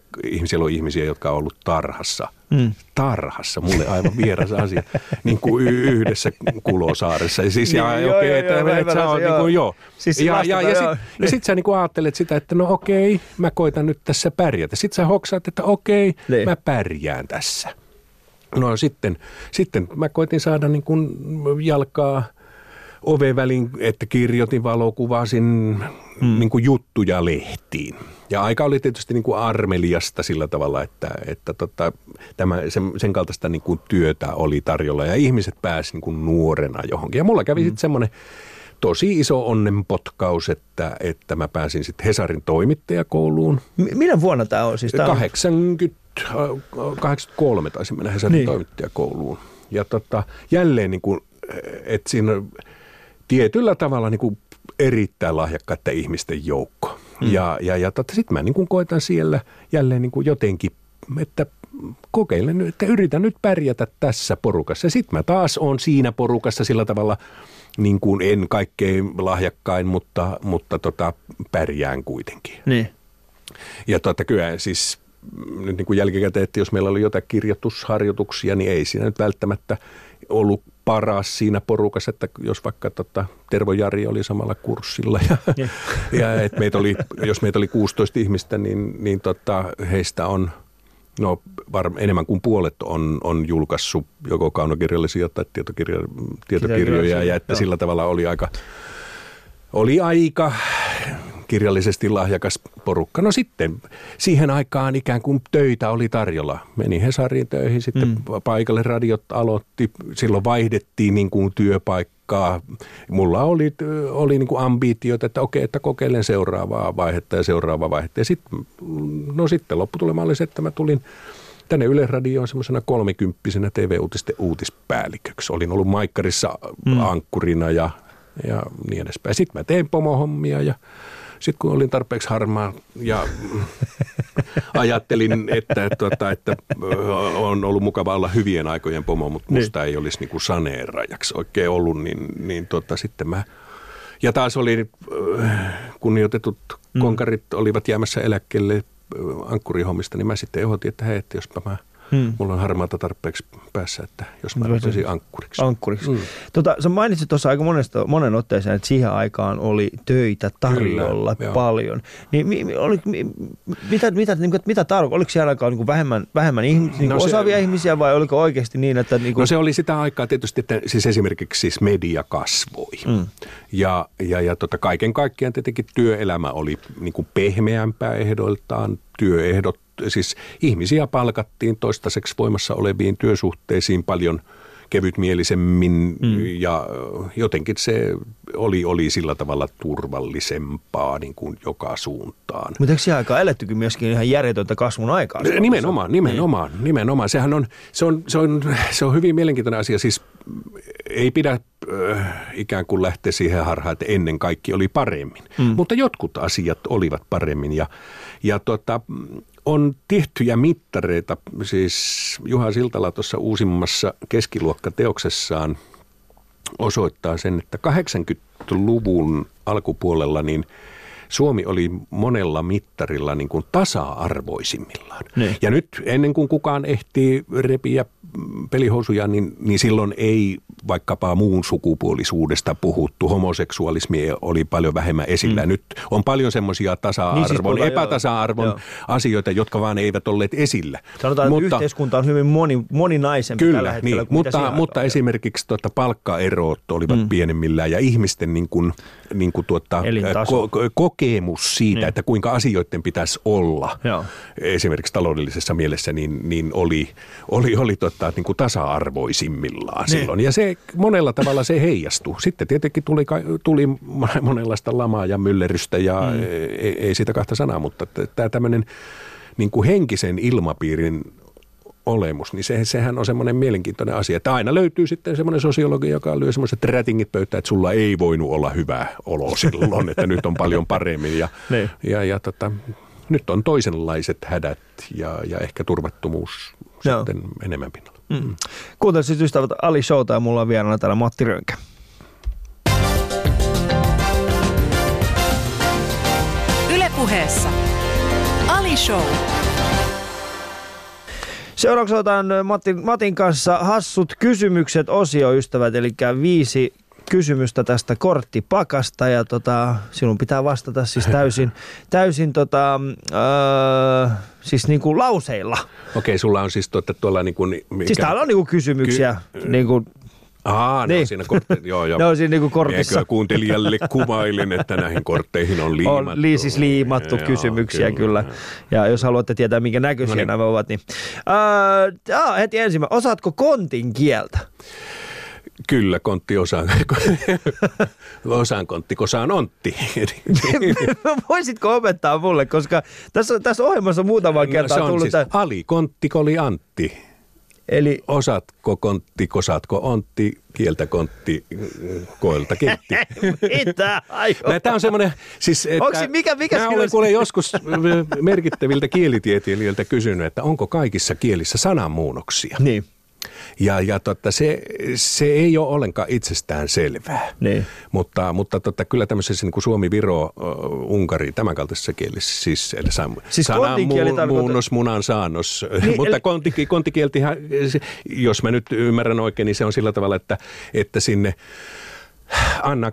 siellä on ihmisiä, jotka on ollut tarhassa. Mm. Tarhassa, mulle aivan vieras asia, niin kuin yhdessä Kulosaaressa. Ja siis, ja, niin, okei, että, joo, että sä oot niin kuin, joo. Siis ja, ja, ja, sit, ja sit sä niin kuin ajattelet sitä, että no okei, mä koitan nyt tässä pärjätä. Sitten sä hoksaat, että okei, niin. mä pärjään tässä. No sitten, sitten mä koitin saada niin kuin jalkaa – ovevälin, että kirjoitin, valokuvasin hmm. niin kuin juttuja lehtiin. Ja aika oli tietysti niin kuin armeliasta sillä tavalla, että, että tota, tämä, sen, sen kaltaista niin kuin työtä oli tarjolla ja ihmiset pääsivät niin kuin nuorena johonkin. Ja mulla kävi hmm. sitten semmoinen tosi iso onnenpotkaus, että, että mä pääsin sitten Hesarin toimittajakouluun. M- minä vuonna tämä on siis? Tämä 80, 83 taisin mennä Hesarin niin. toimittajakouluun. Ja tota, jälleen niin kuin, että siinä tietyllä tavalla niin kuin erittäin lahjakkaiden ihmisten joukko. Mm. Ja, ja, ja tota, sitten mä niin kuin koitan siellä jälleen niin kuin jotenkin, että kokeilen nyt, että yritän nyt pärjätä tässä porukassa. Sitten mä taas on siinä porukassa sillä tavalla, niin kuin en kaikkein lahjakkain, mutta, mutta tota, pärjään kuitenkin. Niin. Ja tota, kyllä siis nyt niin kuin jälkikäteen, että jos meillä oli jotain kirjoitusharjoituksia, niin ei siinä nyt välttämättä ollut paras siinä porukassa, että jos vaikka tota, Tervo Jari oli samalla kurssilla ja, yeah. ja et meitä oli, jos meitä oli 16 ihmistä, niin, niin tota, heistä on no, var, enemmän kuin puolet on, on julkaissut joko kaunokirjallisia tai tietokirja, tietokirjoja ja että joo. sillä tavalla oli aika, oli aika kirjallisesti lahjakas porukka. No sitten siihen aikaan ikään kuin töitä oli tarjolla. Meni Hesariin töihin, sitten mm. paikalle radiot aloitti, silloin vaihdettiin niin kuin työpaikkaa. Mulla oli, oli niin kuin ambitiot, että okei, että kokeilen seuraavaa vaihetta ja seuraavaa vaihetta. Ja sitten, no sitten lopputulema oli se, että mä tulin tänne Yle Radioon semmoisena kolmikymppisenä TV-uutisten uutispäälliköksi. Olin ollut Maikkarissa mm. ankkurina ja, ja niin edespäin. Sitten mä tein pomohommia ja sitten kun olin tarpeeksi harmaa ja ajattelin, että, että, että, on ollut mukava olla hyvien aikojen pomo, mutta musta niin. ei olisi niin kuin saneerajaksi oikein ollut, niin, niin tota, sitten mä ja taas oli kunnioitetut mm. konkarit olivat jäämässä eläkkeelle ankkurihommista, niin mä sitten ehdotin, että hei, että jospa mä Hmm. Mulla on harmaata tarpeeksi päässä, että jos mä rupesin ankkuriksi. Ankkuriksi. Hmm. Tota, sä mainitsit tuossa aika monesta, monen otteeseen, että siihen aikaan oli töitä tarjolla Kyllä, paljon. Niin, mi, oli, mi, mitä, mitä, niin, mitä tarko, oliko siellä aikaa niin vähemmän, vähemmän ihmis, niin no osaavia se, ihmisiä vai oliko oikeasti niin, että... Niin kuin... No se oli sitä aikaa tietysti, että siis esimerkiksi siis media kasvoi. Hmm. Ja, ja, ja tota, kaiken kaikkiaan tietenkin työelämä oli niin kuin pehmeämpää ehdoiltaan, työehdot siis ihmisiä palkattiin toistaiseksi voimassa oleviin työsuhteisiin paljon kevytmielisemmin mm. ja jotenkin se oli, oli sillä tavalla turvallisempaa niin kuin joka suuntaan. Mutta eikö siihen aikaan elettykin myöskin ihan järjetöntä kasvun aikaa? Nimenomaan, nimenomaan, niin. nimenomaan. Sehän on, se on, se on, se on hyvin mielenkiintoinen asia. Siis ei pidä äh, ikään kuin lähteä siihen harhaan, että ennen kaikki oli paremmin. Mm. Mutta jotkut asiat olivat paremmin ja, ja tota, on tiettyjä mittareita, siis Juha Siltala tuossa uusimmassa keskiluokkateoksessaan osoittaa sen, että 80-luvun alkupuolella niin Suomi oli monella mittarilla niin kuin tasa-arvoisimmillaan. Ne. Ja nyt ennen kuin kukaan ehtii repiä pelihousuja, niin, niin silloin ei vaikkapa muun sukupuolisuudesta puhuttu. Homoseksualismi oli paljon vähemmän esillä. Mm. Nyt on paljon semmoisia tasa-arvon, niin siis epätasa-arvon joo. asioita, jotka vaan eivät olleet esillä. Sanotaan, mutta, että yhteiskunta on hyvin moni, moninaisempi kyllä, tällä hetkellä niin, mutta, mutta esimerkiksi tuota, palkkaerot olivat mm. pienemmillään ja ihmisten niin kuin, niin kuin tuota, ko- kokemus siitä, niin. että kuinka asioiden pitäisi olla joo. esimerkiksi taloudellisessa mielessä, niin, niin oli, oli, oli tota, niin kuin tasa-arvoisimmillaan niin. silloin. Ja se monella tavalla se heijastuu. Sitten tietenkin tuli, tuli monenlaista lamaa ja myllerrystä ja mm. ei, ei siitä kahta sanaa, mutta tämä tämmöinen niin kuin henkisen ilmapiirin olemus, niin se, sehän on semmoinen mielenkiintoinen asia. Että aina löytyy sitten semmoinen sosiologi, joka lyö semmoiset rätingit pöytään, että sulla ei voinut olla hyvä olo silloin, että nyt on paljon paremmin. Ja, niin. ja, ja tota, nyt on toisenlaiset hädät ja, ja ehkä turvattomuus Joo. sitten enemmän pinnalla. Mm. Kuuntelit siis ystävät Ali Showta ja mulla on vieraana täällä Matti Rönkä. Ylepuheessa Ali Show. Seuraavaksi otan Matin, Matin kanssa hassut kysymykset osio ystävät, eli viisi kysymystä tästä korttipakasta ja tota, sinun pitää vastata siis täysin, täysin tota, öö, siis niin kuin lauseilla. Okei, sulla on siis tuota, tuolla niin kuin... Mikä... Siis täällä on niin kuin kysymyksiä. Ky- niin kuin, Aa, niin. ne on siinä, kortti, joo, joo. ne on siinä niinku kortissa. Eikö kuuntelijalle kuvailin, että näihin kortteihin on liimattu. On li, siis liimattu joo, kysymyksiä kyllä. kyllä. Ja jos haluatte tietää, minkä näköisiä no niin. nämä ovat, niin... Uh, heti ensimmäinen. Osaatko kontin kieltä? Kyllä, kontti osaan, osaan kontti, kosaan ontti. Voisitko opettaa mulle, koska tässä, tässä ohjelmassa muutama kertaa no, tullut... Siis tämän... Ali, kontti, koli, antti. Eli osatko kontti, kosaatko ontti, kieltä kontti, koelta kentti. Mitä? Tämä on semmoinen, siis että mikä, mikä mä olen kuule joskus merkittäviltä kielitieteilijöiltä kysynyt, että onko kaikissa kielissä sananmuunnoksia. Niin. Ja, ja totta, se, se ei ole ollenkaan itsestään selvää. Niin. Mutta, mutta totta, kyllä tämmöisessä niin kuin Suomi, Viro, Unkari, tämän kaltaisessa kielissä, siis, eli san, siis sanan mu, muunnos, munan saannos. Niin, mutta eli... kontikieltihän, jos mä nyt ymmärrän oikein, niin se on sillä tavalla, että, että sinne Anna,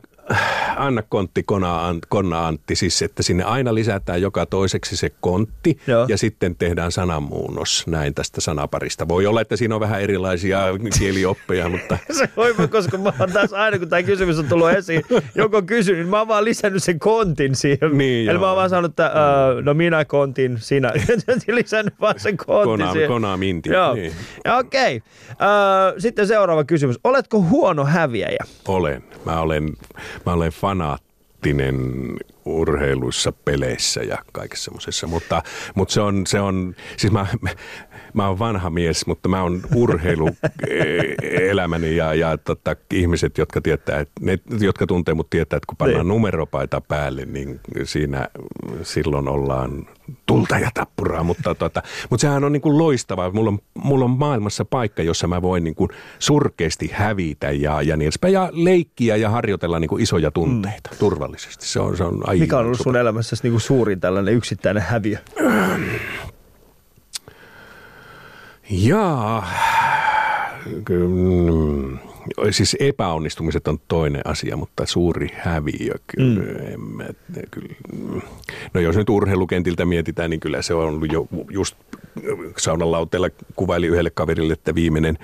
Anna Kontti, Kona, Konna Antti, siis että sinne aina lisätään joka toiseksi se kontti Joo. ja sitten tehdään sananmuunnos näin tästä sanaparista. Voi olla, että siinä on vähän erilaisia kielioppeja, mutta... se voi, koska mä oon tässä aina, kun tämä kysymys on tullut esiin, joko kysynyt, niin mä oon vaan lisännyt sen kontin siihen. Niin, Eli joo. mä oon vaan sanonut, että uh, no minä kontin, sinä. lisännyt vaan sen kontin kona, siihen. Kona minti. Joo. Niin. Okei. Okay. Uh, sitten seuraava kysymys. Oletko huono häviäjä? Olen. Mä olen, mä olen fanaattinen urheiluissa, peleissä ja kaikessa semmoisessa, mutta, mutta se, on, se on, siis mä, mä oon vanha mies, mutta mä oon urheilu elämäni ja, ja tota, ihmiset, jotka tietää, että ne, jotka tuntee mut tietää, että kun pannaan niin. numeropaita päälle, niin siinä silloin ollaan tulta ja tappuraa, mutta, tota, mutta sehän on niin kuin loistavaa. Mulla on, mulla on maailmassa paikka, jossa mä voin niin kuin surkeasti hävitä ja, ja niin edespäin, ja leikkiä ja harjoitella niin kuin isoja tunteita mm. turvallisesti. Se on, se on aivan Mikä on ollut sun elämässäsi niin kuin suurin tällainen yksittäinen häviö? Jaa, mm, siis epäonnistumiset on toinen asia, mutta suuri häviö kyllä. Mm. En mä, kyllä. No jos nyt urheilukentiltä mietitään, niin kyllä se on ollut jo just saunalauteella kuvaili yhdelle kaverille, että viimeinen,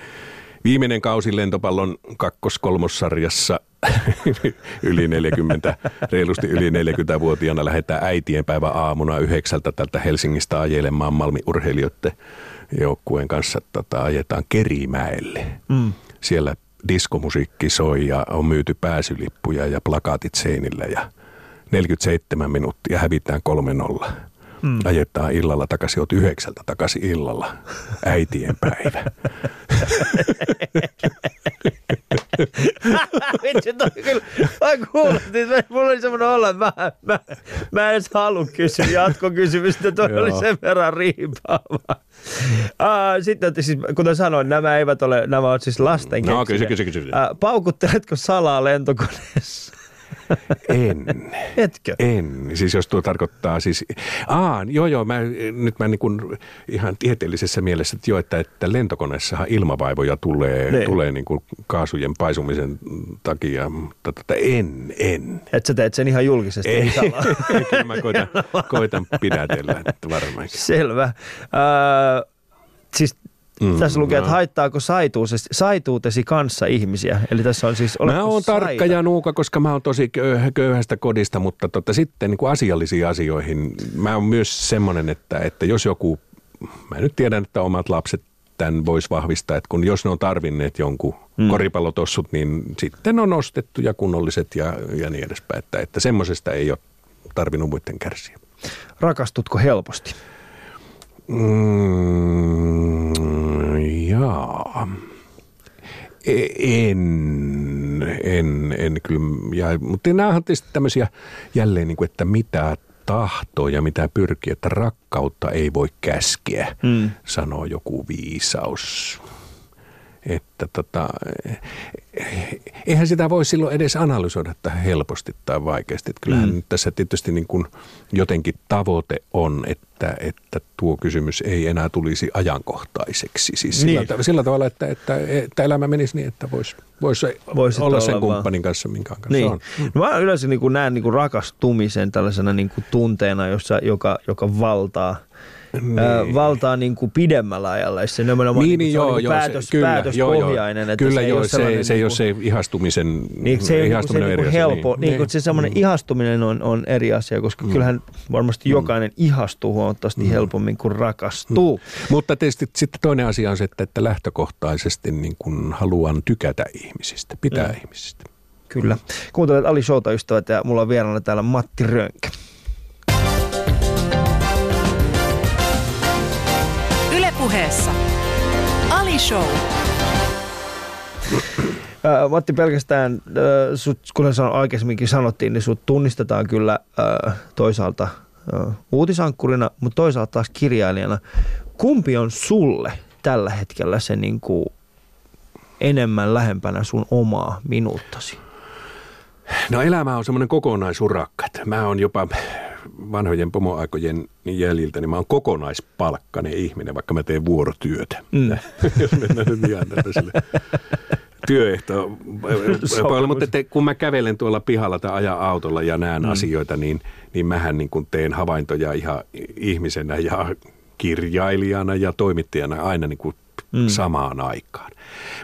viimeinen kausi lentopallon kakkos-kolmossarjassa yli 40, reilusti yli 40-vuotiaana lähdetään äitienpäivä aamuna yhdeksältä tältä Helsingistä ajelemaan Malmi urheilijoiden joukkueen kanssa tota, ajetaan Kerimäelle. Mm. Siellä diskomusiikki soi ja on myyty pääsylippuja ja plakaatit seinillä ja 47 minuuttia hävitään 3-0. Mm. Ajetaan illalla takaisin, oot yhdeksältä takaisin illalla. Äitien päivä. Vitsi, toi kyllä, mä että mulla oli semmoinen olla, että mä, mä, mä en edes halua kysyä jatkokysymystä, toi oli sen verran riipaava. Uh, sitten siis, kuten sanoin, nämä eivät ole, nämä ovat siis lasten No kysy, kysy, kysy. Uh, paukutteletko salaa lentokoneessa? En. Etkö? En. Siis jos tuo tarkoittaa siis, aa, joo joo, mä, nyt mä niin kuin ihan tieteellisessä mielessä, että joo, että, että lentokoneessahan ilmavaivoja tulee, ne. tulee niin kuin kaasujen paisumisen takia, mutta tota, en, en. Et sä teet sen ihan julkisesti, ei. Kyllä mä koitan, koitan pidätellä, että varmaan. Selvä. Uh, siis Mm, tässä lukee, no. että haittaako saituutesi, saituutesi kanssa ihmisiä. Eli tässä on siis Mä oon tarkka ja nuuka, koska mä oon tosi köyhästä kodista, mutta tota, sitten niin kuin asiallisiin asioihin mä oon myös semmoinen, että, että jos joku, mä nyt tiedän, että omat lapset tämän voisi vahvistaa, että kun jos ne on tarvinneet jonkun mm. koripallotossut, niin sitten on ostettu ja kunnolliset ja, ja niin edespäin. Että, että semmoisesta ei ole tarvinnut muiden kärsiä. Rakastutko helposti? Mm, jaa. E, en, en, en kyllä, ja, mutta nämä on tietysti tämmöisiä jälleen, niin kuin, että mitä tahtoo ja mitä pyrkii, että rakkautta ei voi käskeä, mm. sanoo joku viisaus että tota, eihän sitä voi silloin edes analysoida että helposti tai vaikeasti. Että kyllähän mm. tässä tietysti niin kuin jotenkin tavoite on, että, että tuo kysymys ei enää tulisi ajankohtaiseksi. Siis niin. sillä, sillä tavalla, että, että, että elämä menisi niin, että voisi vois vois olla sen kumppanin kanssa, minkä kanssa niin. on. No mä yleensä niin kuin näen niin kuin rakastumisen tällaisena niin kuin tunteena, jossa, joka, joka valtaa – niin. valtaa niin kuin pidemmällä ajalla. Se niin, niin, niin, niin, joo, niin päätös, se, kyllä, päätöspohjainen. Joo, kyllä se joo, se, se, se ei ole se ihastumisen niin, se, ihastuminen se, on eri helppo, asia. Niin, niin, niin, se semmoinen niin. ihastuminen on, on eri asia, koska mm. kyllähän varmasti mm. jokainen ihastuu huomattavasti mm. helpommin kuin rakastuu. Mm. Mutta tietysti sitten toinen asia on se, että, että lähtökohtaisesti niin kuin haluan tykätä ihmisistä, pitää mm. ihmisistä. Kyllä. Kuuntelet Ali Showta ystävät ja mulla on vieraana täällä Matti Rönkä. Puheessa. Ali Show. Matti, pelkästään, sut, kuten aikaisemminkin sanottiin, niin sut tunnistetaan kyllä toisaalta uutisankkurina, mutta toisaalta taas kirjailijana. Kumpi on sulle tällä hetkellä se niin kuin enemmän lähempänä sun omaa minuuttasi? No elämä on semmoinen kokonaisurakka. Mä oon jopa vanhojen pomoaikojen jäljiltä, niin mä oon kokonaispalkkainen ihminen, vaikka mä teen vuorotyötä. Mm. Jos mennään nyt ihan tällaiselle työehto. Mutta te, kun mä kävelen tuolla pihalla tai ajan autolla ja näen mm. asioita, niin, niin mähän niin kun teen havaintoja ihan ihmisenä ja kirjailijana ja toimittajana aina niin kuin mm. samaan aikaan.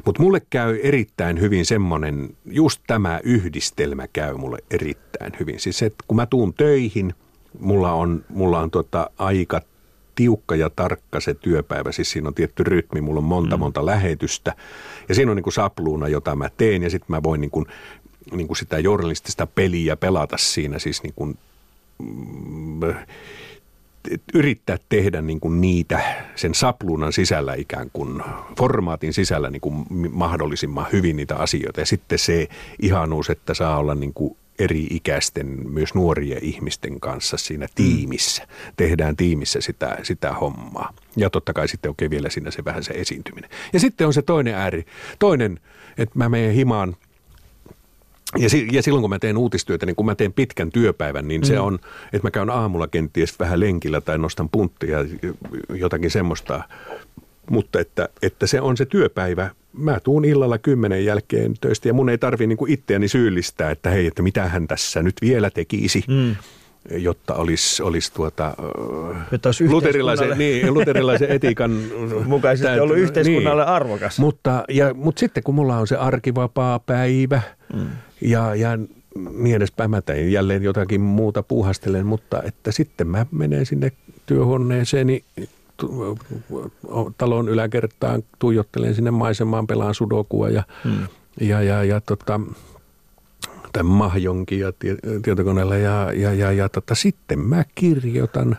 Mutta mulle käy erittäin hyvin semmoinen, just tämä yhdistelmä käy mulle erittäin hyvin. Siis että kun mä tuun töihin – mulla on, mulla on tota aika tiukka ja tarkka se työpäivä, siis siinä on tietty rytmi, mulla on monta mm. monta lähetystä ja siinä on niin kuin sapluuna, jota mä teen ja sitten mä voin niin kuin, niin kuin sitä journalistista peliä pelata siinä siis niin kuin, mm, yrittää tehdä niin kuin niitä sen sapluunan sisällä ikään kuin formaatin sisällä niin kuin mahdollisimman hyvin niitä asioita ja sitten se ihanuus, että saa olla niin kuin eri-ikäisten, myös nuorien ihmisten kanssa siinä tiimissä. Mm. Tehdään tiimissä sitä, sitä hommaa. Ja totta kai sitten oikein vielä siinä se vähän se esiintyminen. Ja sitten on se toinen ääri. Toinen, että mä menen himaan ja, ja silloin kun mä teen uutistyötä, niin kun mä teen pitkän työpäivän, niin mm. se on, että mä käyn aamulla kenties vähän lenkillä tai nostan punttia, jotakin semmoista mutta että, että se on se työpäivä. Mä tuun illalla kymmenen jälkeen töistä ja mun ei tarvi niin itseäni syyllistää, että hei, että mitä hän tässä nyt vielä tekisi. Mm jotta olisi, olisi tuota, luterilaisen, niin, luterilaisen etiikan mukaisesti täytyy, ollut yhteiskunnalle niin. arvokas. Mutta, ja, mutta sitten kun mulla on se arkivapaa päivä mm. ja, ja niin edespäin, mä tein jälleen jotakin muuta puuhastelen, mutta että sitten mä menen sinne työhuoneeseeni talon yläkertaan, tuijottelen sinne maisemaan, pelaan sudokua ja, mm. ja, ja, ja tota, tai mahjonkin ja tietokoneella ja, ja, ja, ja tota, sitten mä kirjoitan.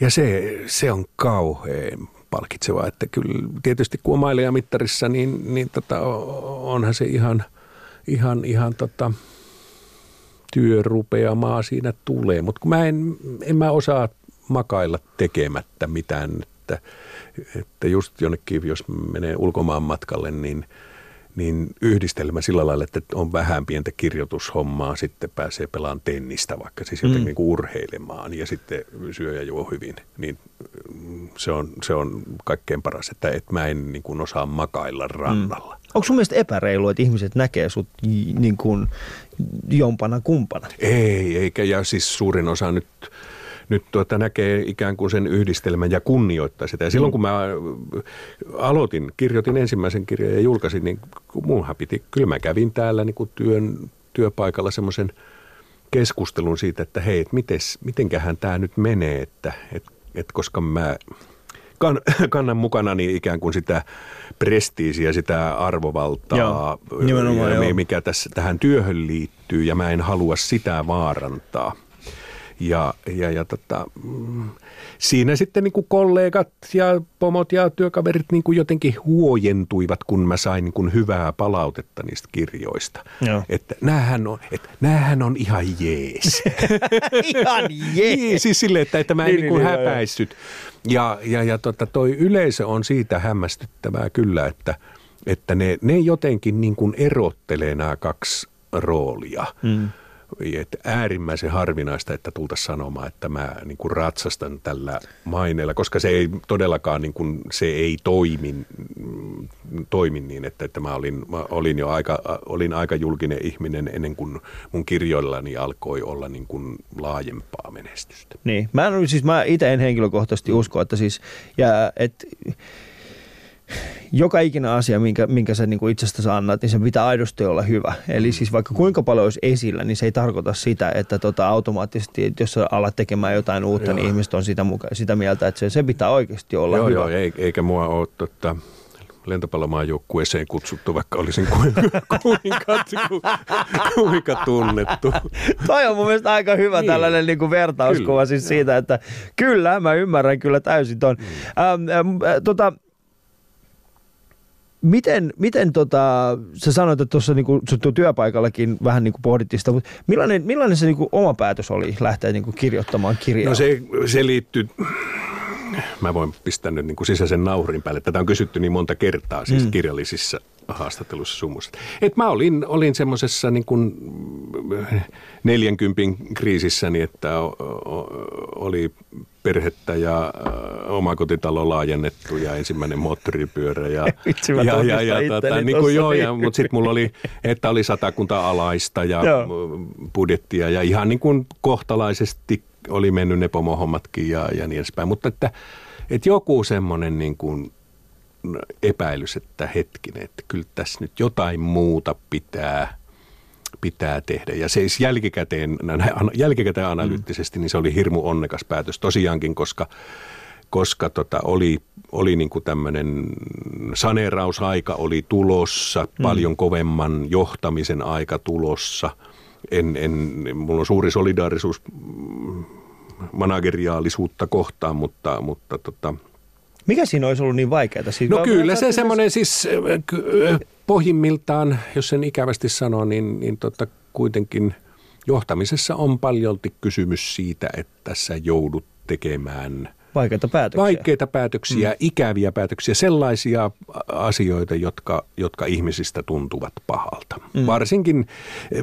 Ja se, se on kauhean palkitsevaa, että kyllä tietysti kun on mittarissa, niin, niin tota, onhan se ihan, ihan, ihan tota, työrupeamaa siinä tulee, mutta kun mä en, en mä osaa makailla tekemättä mitään, että, että just jonnekin, jos menee ulkomaan matkalle, niin – niin yhdistelmä sillä lailla, että on vähän pientä kirjoitushommaa, sitten pääsee pelaamaan tennistä vaikka, siis jotenkin mm. niin urheilemaan ja sitten syö ja juo hyvin, niin mm, se on, se on kaikkein paras, että et mä en niin kuin osaa makailla rannalla. Mm. Onko sun mielestä epäreilu, että ihmiset näkee sut niin kuin jompana kumpana? Ei, eikä ja siis suurin osa nyt nyt tuota näkee ikään kuin sen yhdistelmän ja kunnioittaa sitä. Ja silloin mm. kun mä aloitin, kirjoitin ensimmäisen kirjan ja julkaisin, niin munhan piti, kyllä mä kävin täällä niin kuin työn, työpaikalla semmoisen keskustelun siitä, että hei, että mites, mitenköhän tämä nyt menee, että et, et koska mä kan, kannan niin ikään kuin sitä prestiisiä, sitä arvovaltaa, joo, ja, mikä tässä, tähän työhön liittyy, ja mä en halua sitä vaarantaa. Ja, ja, ja tota, mm, siinä sitten niin kuin kollegat ja pomot ja työkaverit niin kuin jotenkin huojentuivat, kun mä sain niin kuin hyvää palautetta niistä kirjoista. Joo. Että näähän on, että näähän on ihan jees. ihan jees. niin, siis silleen, että, että mä en niin, niin, niin häpäissyt. Ja, ja, ja tota, toi yleisö on siitä hämmästyttävää kyllä, että, että ne, ne jotenkin niin kuin erottelee nämä kaksi roolia. Mm että äärimmäisen harvinaista, että tultaisiin sanomaan, että mä niin kuin ratsastan tällä maineella, koska se ei todellakaan niin kuin, se ei toimi, toimi niin, että, että mä, olin, mä olin jo aika, olin aika julkinen ihminen ennen kuin mun kirjoillani alkoi olla niin kuin laajempaa menestystä. Niin, mä, siis mä itse en henkilökohtaisesti usko, että siis, ja, että joka ikinä asia, minkä, minkä sä niin itsestäsi annat, niin se pitää aidosti olla hyvä. Eli siis vaikka kuinka paljon olisi esillä, niin se ei tarkoita sitä, että tota automaattisesti, että jos sä alat tekemään jotain uutta, niin joo. niin ihmiset on sitä, muka, sitä mieltä, että se, se pitää oikeasti olla joo, hyvä. Joo, eikä mua ole tota, lentopallomaajoukkueeseen kutsuttu, vaikka olisin kuinka, kuinka, kuinka tunnettu. Toi on mun mielestä aika hyvä niin. tällainen niin kuin vertauskuva kyllä, siis siitä, että kyllä, mä ymmärrän kyllä täysin ton. Mm. Ähm, ähm, tota, Miten, miten tota, sä sanoit, että tuossa niinku, työpaikallakin vähän niinku pohdittiin sitä, mutta millainen, millainen se niinku oma päätös oli lähteä niinku kirjoittamaan kirjaa? No se, se liittyy, mä voin pistää nyt niinku sisäisen naurin päälle. Tätä on kysytty niin monta kertaa siis mm. kirjallisissa haastattelussa sumussa. Et mä olin, olin semmoisessa niin kuin 40 kriisissäni, että oli perhettä ja omakotitalo laajennettu ja ensimmäinen moottoripyörä. Ja, Vitsi, ja, ja, ja, tota, niin kuin joo, ja, mutta sitten mulla oli, että oli satakunta alaista ja budjettia ja ihan niin kuin kohtalaisesti oli mennyt ne pomohommatkin ja, ja niin edespäin. Mutta että, että joku semmoinen niin kuin epäilys, että hetkinen, että kyllä tässä nyt jotain muuta pitää, pitää tehdä. Ja se siis jälkikäteen, jälkikäteen analyyttisesti, niin se oli hirmu onnekas päätös tosiaankin, koska koska tota, oli, oli niin kuin tämmöinen saneerausaika oli tulossa, mm. paljon kovemman johtamisen aika tulossa. En, en, mulla on suuri solidaarisuus manageriaalisuutta kohtaan, mutta, mutta tota, mikä siinä olisi ollut niin vaikeaa? Siis no kyllä se semmoinen siis pohjimmiltaan, jos sen ikävästi sanoo, niin, niin tota, kuitenkin johtamisessa on paljolti kysymys siitä, että sä joudut tekemään – Vaikeita päätöksiä. Vaikeita päätöksiä, mm. ikäviä päätöksiä, sellaisia asioita, jotka, jotka ihmisistä tuntuvat pahalta. Mm. Varsinkin,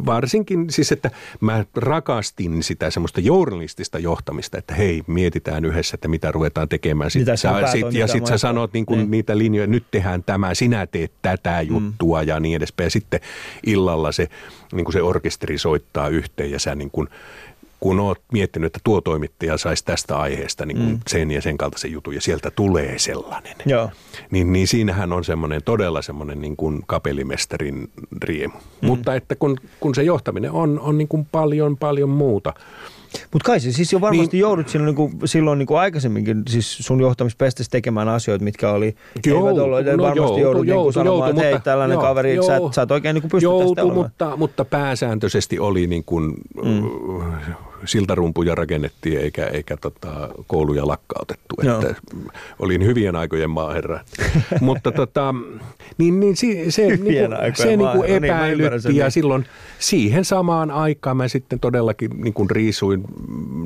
varsinkin siis, että mä rakastin sitä semmoista journalistista johtamista, että hei, mietitään yhdessä, että mitä ruvetaan tekemään. Sit Mitä sä, sä sit, ja sitten sä sanot niin kuin Niin. niitä linjoja, nyt tehdään tämä, sinä teet tätä juttua mm. ja niin edespäin. Ja sitten illalla se, niin kuin se orkesteri soittaa yhteen ja sä niin kuin, kun oot miettinyt, että tuo toimittaja saisi tästä aiheesta niin kuin mm. sen ja sen kaltaisen jutun ja sieltä tulee sellainen. Joo. Niin, niin siinähän on semmoinen todella semmoinen niin kuin kapellimestarin riemu. Mm. Mutta että kun, kun se johtaminen on, on niin kuin paljon paljon muuta. Mutta kai se siis jo varmasti Niin. joudut silloin, niin kuin, silloin niin kuin aikaisemminkin siis sun johtamispestessä tekemään asioita, mitkä oli, Joutu, eivät ollut, no varmasti joutu, joudut niin kuin joutu, sanomaan, joutu, että hei, tällainen joo, kaveri, että sä, et- joo. sä et oikein niin kuin pysty tästä Joutu, olemaan. mutta, mutta pääsääntöisesti oli niin kuin, mm. Siltarumpuja rakennettiin eikä, eikä tota, kouluja lakkautettu. Joo. Että olin hyvien aikojen maaherra. mutta tota, niin, niin se, se, niin aikojen se niin kuin maaherra, niin mä ymmärrän epäilytti sen, ja niin. silloin siihen samaan aikaan mä sitten todellakin niin kuin riisuin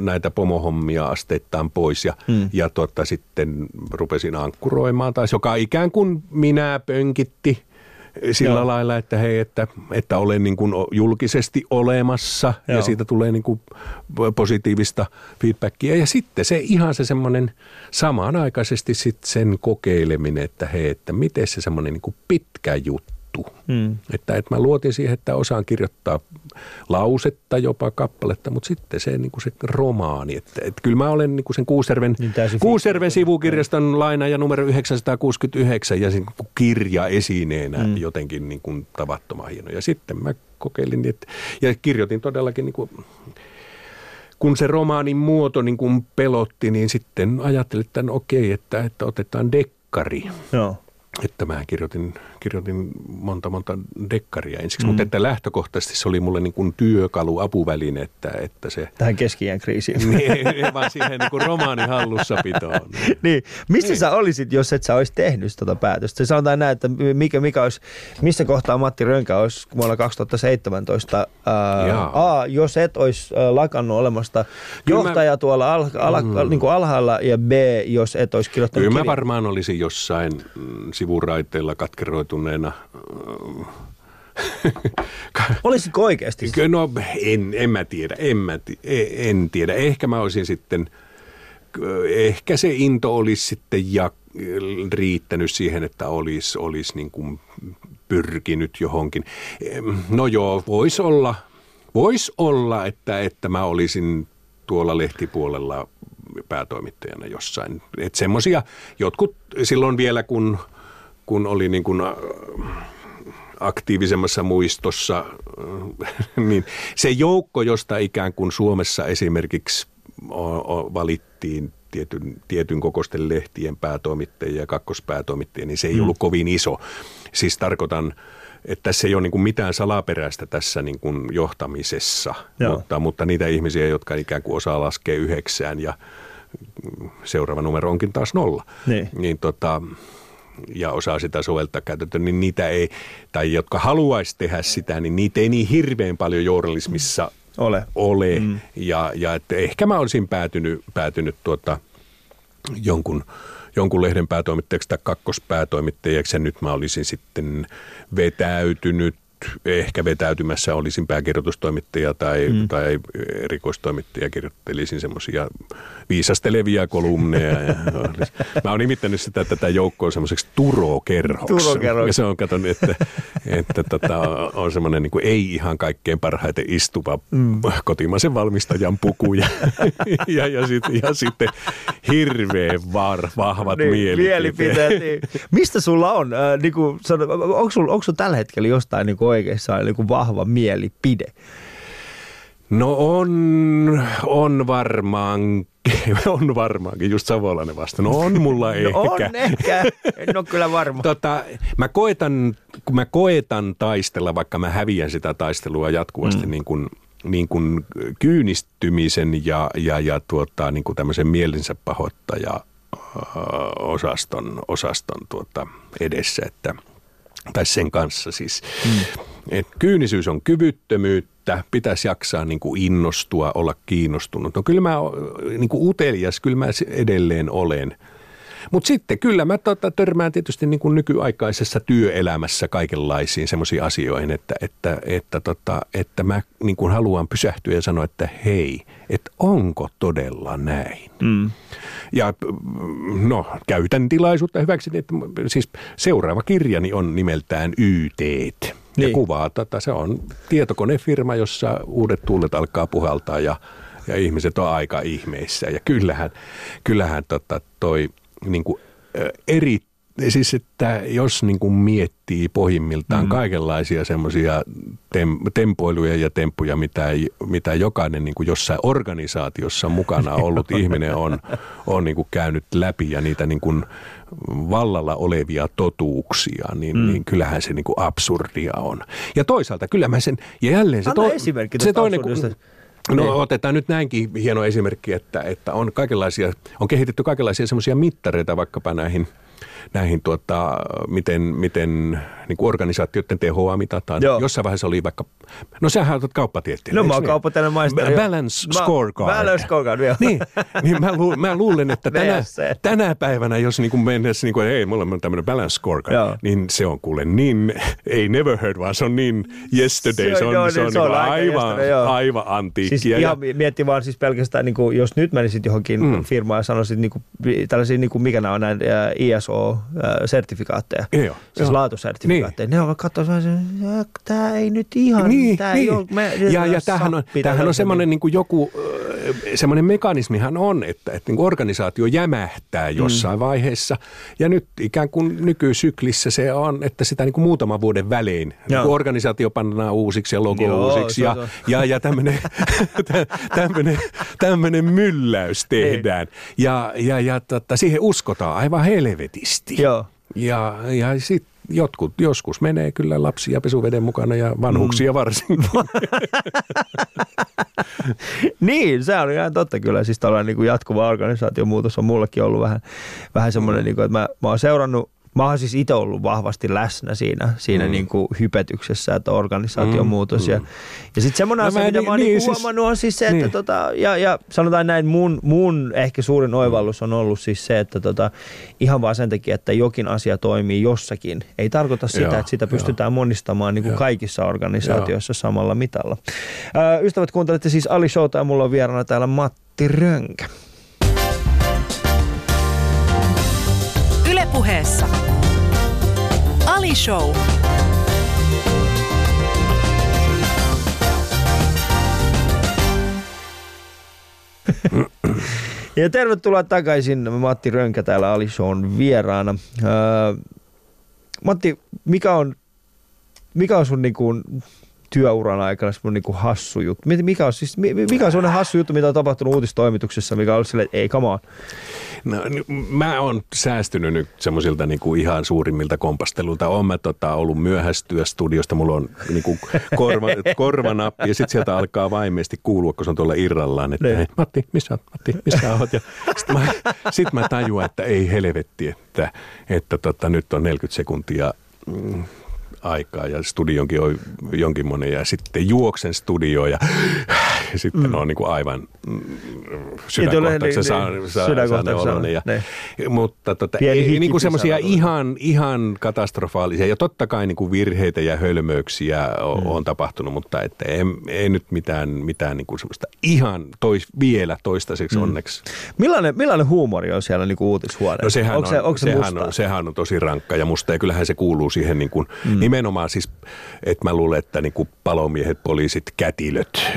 näitä pomohommia asteittain pois ja, mm. ja tota, sitten rupesin ankkuroimaan taas, joka ikään kuin minä pönkitti sillä Joo. lailla, että hei, että, että olen niin kuin julkisesti olemassa Joo. ja siitä tulee niin kuin positiivista feedbackia. Ja sitten se ihan se semmoinen samanaikaisesti sitten sen kokeileminen, että hei, että miten se semmoinen niin kuin pitkä juttu. Mm. Että, että mä luotin siihen, että osaan kirjoittaa lausetta, jopa kappaletta, mutta sitten se, niin kuin se romaani. Että, että kyllä mä olen niin kuin sen Kuuserven, Niin Kuuserven sivukirjaston laina ja numero 969 ja sen kirja esineenä mm. jotenkin niin kuin tavattoman hieno. Ja sitten mä kokeilin, että, ja kirjoitin todellakin niin kuin, kun se romaanin muoto niin kuin pelotti, niin sitten ajattelin, että no okei, että, että otetaan dekkari. Joo. Että mä kirjoitin, kirjoitin monta monta dekkaria ensiksi, mm. mutta että lähtökohtaisesti se oli mulle niin kuin työkalu, apuväline, että, että se Tähän keski kriisiin. niin, vaan siihen niin kuin romaanin hallussapitoon. niin. Missä sä olisit, jos et sä olisi tehnyt tota päätöstä? Se sanotaan näin, että mikä, mikä olisi, missä kohtaa Matti Rönkä olisi vuonna 2017, ää, Jaa. A, jos et olisi lakannut olemasta Kyllä johtaja mä- tuolla al, al, mm. niin kuin alhaalla, ja B, jos et olisi kirjoittanut Kyllä mä kirjaa. varmaan olisin jossain mm, sivuraiteilla katkeroituneena. Olisitko oikeasti? Kyllä, No en, en mä tiedä, en, mä, e- en tiedä. Ehkä mä olisin sitten, ehkä se into olisi sitten ja riittänyt siihen, että olisi, olisi niin kuin pyrkinyt johonkin. No joo, voisi olla, vois olla että, että mä olisin tuolla lehtipuolella päätoimittajana jossain. Että semmoisia, jotkut silloin vielä kun, kun oli niin kuin aktiivisemmassa muistossa, niin se joukko, josta ikään kuin Suomessa esimerkiksi valittiin tietyn, tietyn kokoisten lehtien päätoimittajia ja kakkospäätoimittajia, niin se ei ollut kovin iso. Siis tarkoitan, että tässä ei ole niin kuin mitään salaperäistä tässä niin kuin johtamisessa, Joo. mutta, mutta niitä ihmisiä, jotka ikään kuin osaa laskea yhdeksään ja seuraava numero onkin taas nolla. Niin. niin tota, ja osaa sitä soveltaa käytäntöön, niin niitä ei, tai jotka haluaisi tehdä sitä, niin niitä ei niin hirveän paljon journalismissa Ole. ole. Mm. Ja, ja että ehkä mä olisin päätynyt, päätynyt tuota, jonkun, jonkun lehden päätoimittajaksi tai kakkospäätoimittajaksi, ja nyt mä olisin sitten vetäytynyt ehkä vetäytymässä olisin pääkirjoitustoimittaja tai, mm. tai erikoistoimittaja, kirjoittelisin semmoisia viisastelevia kolumneja. Ja, mä oon nimittänyt sitä tätä joukkoa semmoiseksi turokerhoksi. Turokerhoksi. Ja se on, katon, että, että tota, on semmoinen niin kuin ei ihan kaikkein parhaiten istuva mm. kotimaisen valmistajan puku ja, ja, ja, sit, ja sitten hirveän var, vahvat Niin, mielipiteet. mielipiteet niin. Mistä sulla on? Äh, niin kuin, onko, sulla, onko sulla tällä hetkellä jostain niin kuin oikeastaan niin kuin vahva mielipide? No on, on varmaan, on varmaankin, just savolainen vasta. No on mulla ehkä. No on ehkä, en ole kyllä varma. Tota, mä koetan, kun mä koetan taistella, vaikka mä häviän sitä taistelua jatkuvasti mm. niin kuin, niin kuin kyynistymisen ja, ja, ja tuota, niin kuin tämmöisen mielensä pahoittaja osaston, osaston tuota edessä, että Tai sen kanssa siis. Mm. Et kyynisyys on kyvyttömyyttä, pitäisi jaksaa niin kuin innostua, olla kiinnostunut. No kyllä mä niin kuin utelias, kyllä mä edelleen olen – mutta sitten kyllä mä tota, törmään tietysti niin kuin nykyaikaisessa työelämässä kaikenlaisiin semmoisiin asioihin, että, että, että, tota, että mä niin kuin haluan pysähtyä ja sanoa, että hei, että onko todella näin. Mm. Ja no, käytän tilaisuutta hyväksi, että siis seuraava kirjani on nimeltään YT. Ja niin. kuvaa tätä. Se on tietokonefirma, jossa uudet tuulet alkaa puhaltaa ja, ja ihmiset on aika ihmeissä. Ja kyllähän, kyllähän tota toi niin kuin, eri Siis, että jos niin kuin miettii pohjimmiltaan mm. kaikenlaisia semmoisia tem, tempoiluja ja temppuja, mitä, mitä jokainen niin kuin jossain organisaatiossa mukana ollut ihminen on, on niin kuin käynyt läpi ja niitä niin kuin vallalla olevia totuuksia, niin, mm. niin kyllähän se niin kuin absurdia on. Ja toisaalta kyllä mä sen, ja jälleen se, to, se toinen, kun, No niin. otetaan nyt näinkin hieno esimerkki, että, että on kaikenlaisia, on kehitetty kaikenlaisia semmoisia mittareita vaikkapa näihin – näihin, tuota, miten, miten niin kuin organisaatioiden tehoa mitataan. Joo. Jossain vaiheessa oli vaikka, no sähän olet kauppatieteellinen. No mä oon kauppatieteellinen maisteri. Balance mä, scorecard. Balance scorecard, joo. Niin, niin mä, lu, mä luulen, että tänä, tänä päivänä, jos niin kuin mennessä, niin kuin, hei, mulla on tämmöinen balance scorecard, joo. niin se on kuule niin, ei never heard, vaan se on niin yesterday, se on, se on, joo, se on, se on niin aivan, aivan antiikkia. Siis ihan mietti vaan siis pelkästään, niin kuin, jos nyt menisit johonkin mm. firmaan ja sanoisit niin kuin, tällaisia, niin kuin, mikä nämä on näin ISO, sertifikaatteja, Joo, siis jo. laatusertifikaatteja. Niin. Ne ovat katsoa, että tämä ei nyt ihan, niin, tämä niin. ei ole, me, ja, ja tämähän on, tämähän on semmoinen niin kuin joku, semmoinen mekanismihan on, että, että niin kuin organisaatio jämähtää mm. jossain mm. vaiheessa. Ja nyt ikään kuin nykysyklissä se on, että sitä niin kuin muutaman vuoden välein niin kuin organisaatio pannaan uusiksi ja logo Joo, uusiksi. Ja, ja, ja tämmöinen, tämmöinen, tämmöinen mylläys tehdään. Niin. Ja, ja, ja tota, siihen uskotaan aivan helvetisti. Joo. Ja, ja sitten jotkut joskus menee kyllä lapsia pesuveden mukana ja vanhuksia mm. varsinkin. niin, se on ihan totta kyllä. Siis tällainen niin jatkuva organisaatiomuutos on mullekin ollut vähän, vähän semmoinen, niin kuin, että mä, mä oon seurannut mä oon siis itse ollut vahvasti läsnä siinä, siinä mm. niin kuin hypetyksessä, että organisaation mm, muutos. Mm. Ja, ja sitten semmoinen no, asia, mitä niin, mä oon niin, niin, siis, huomannut, on siis se, että niin. tota, ja, ja sanotaan näin, mun, mun ehkä suurin oivallus on ollut siis se, että tota, ihan vaan sen takia, että jokin asia toimii jossakin, ei tarkoita sitä, Joo, että sitä pystytään jo. monistamaan niin kuin kaikissa organisaatioissa jo. samalla mitalla. Äh, ystävät, kuuntelette siis Ali Showta ja mulla on vieraana täällä Matti Rönkä. Ylepuheessa Ali Show. Ja tervetuloa takaisin. Matti Rönkä täällä Ali Shown vieraana. Öö, Matti, mikä on, mikä on sun niinku työuran aikana semmoinen niinku hassu juttu? Mikä on, siis, mikä on semmoinen hassu juttu, mitä on tapahtunut uutistoimituksessa, mikä on silleen, että ei, come on. No, mä oon säästynyt nyt semmoisilta niinku ihan suurimmilta kompastelulta. Oon mä tota, ollut myöhästyä studiosta, mulla on niinku korva, korvanappi ja sitten sieltä alkaa vaimeesti kuulua, kun se on tuolla irrallaan, että hei, Matti, missä oot? Matti, missä oot? Ja sitten mä, sit mä tajuan, että ei helvetti, että, että tota, nyt on 40 sekuntia mm, aikaa ja studionkin on jonkinmoinen ja sitten juoksen studioon ja, ja sitten mm. on niin kuin aivan sydänkohtauksen saa, saa, saa ne ja, ne. Mutta tota, ei, niin kuin semmoisia ihan, ihan katastrofaalisia ja totta kai niin kuin virheitä ja hölmöyksiä on, mm. on tapahtunut, mutta että ei, ei nyt mitään, mitään niin kuin semmoista ihan tois, vielä toistaiseksi mm. onneksi. Millainen, millainen huumori on siellä niin kuin uutishuoneessa? No sehän, onko on, se, onko se sehän, on, sehän on tosi rankka ja musta ja kyllähän se kuuluu siihen niin kuin, mm nimenomaan siis, että mä luulen, että niin kuin palomiehet, poliisit, kätilöt,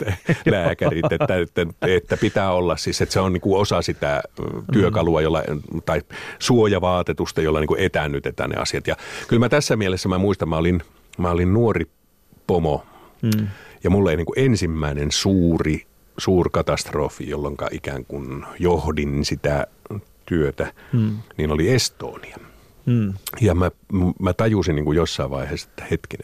lääkärit, että, että, että, pitää olla siis, että se on niin kuin osa sitä työkalua, jolla, tai suojavaatetusta, jolla niin kuin etännytetään ne asiat. Ja kyllä mä tässä mielessä mä muistan, mä olin, mä olin nuori pomo, mm. ja mulle ei niin kuin ensimmäinen suuri suurkatastrofi, jolloin ikään kuin johdin sitä työtä, mm. niin oli Estonia. Mm. Ja mä, mä tajusin niin kuin jossain vaiheessa, että hetken,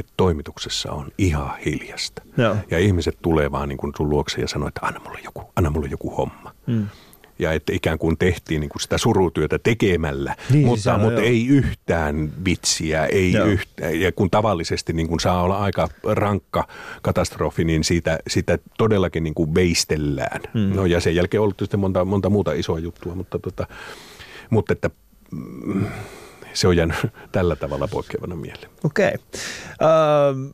että, toimituksessa on ihan hiljasta. Joo. Ja ihmiset tulee vaan niin kuin sun luokse ja sanoo, että anna mulle joku, anna mulle joku homma. Mm. ja että ikään kuin tehtiin niin kuin sitä surutyötä tekemällä, Niin, mutta, on mutta joo. ei yhtään vitsiä, ei Joo. yhtään. Ja kun tavallisesti niin kuin saa olla aika rankka katastrofi, niin siitä, sitä todellakin niin kuin veistellään. Mm. No ja sen jälkeen on ollut tietysti monta, monta muuta isoa juttua, mutta, tota, mutta että mm, se on jäänyt tällä tavalla poikkeavana mieleen. Okei. Okay.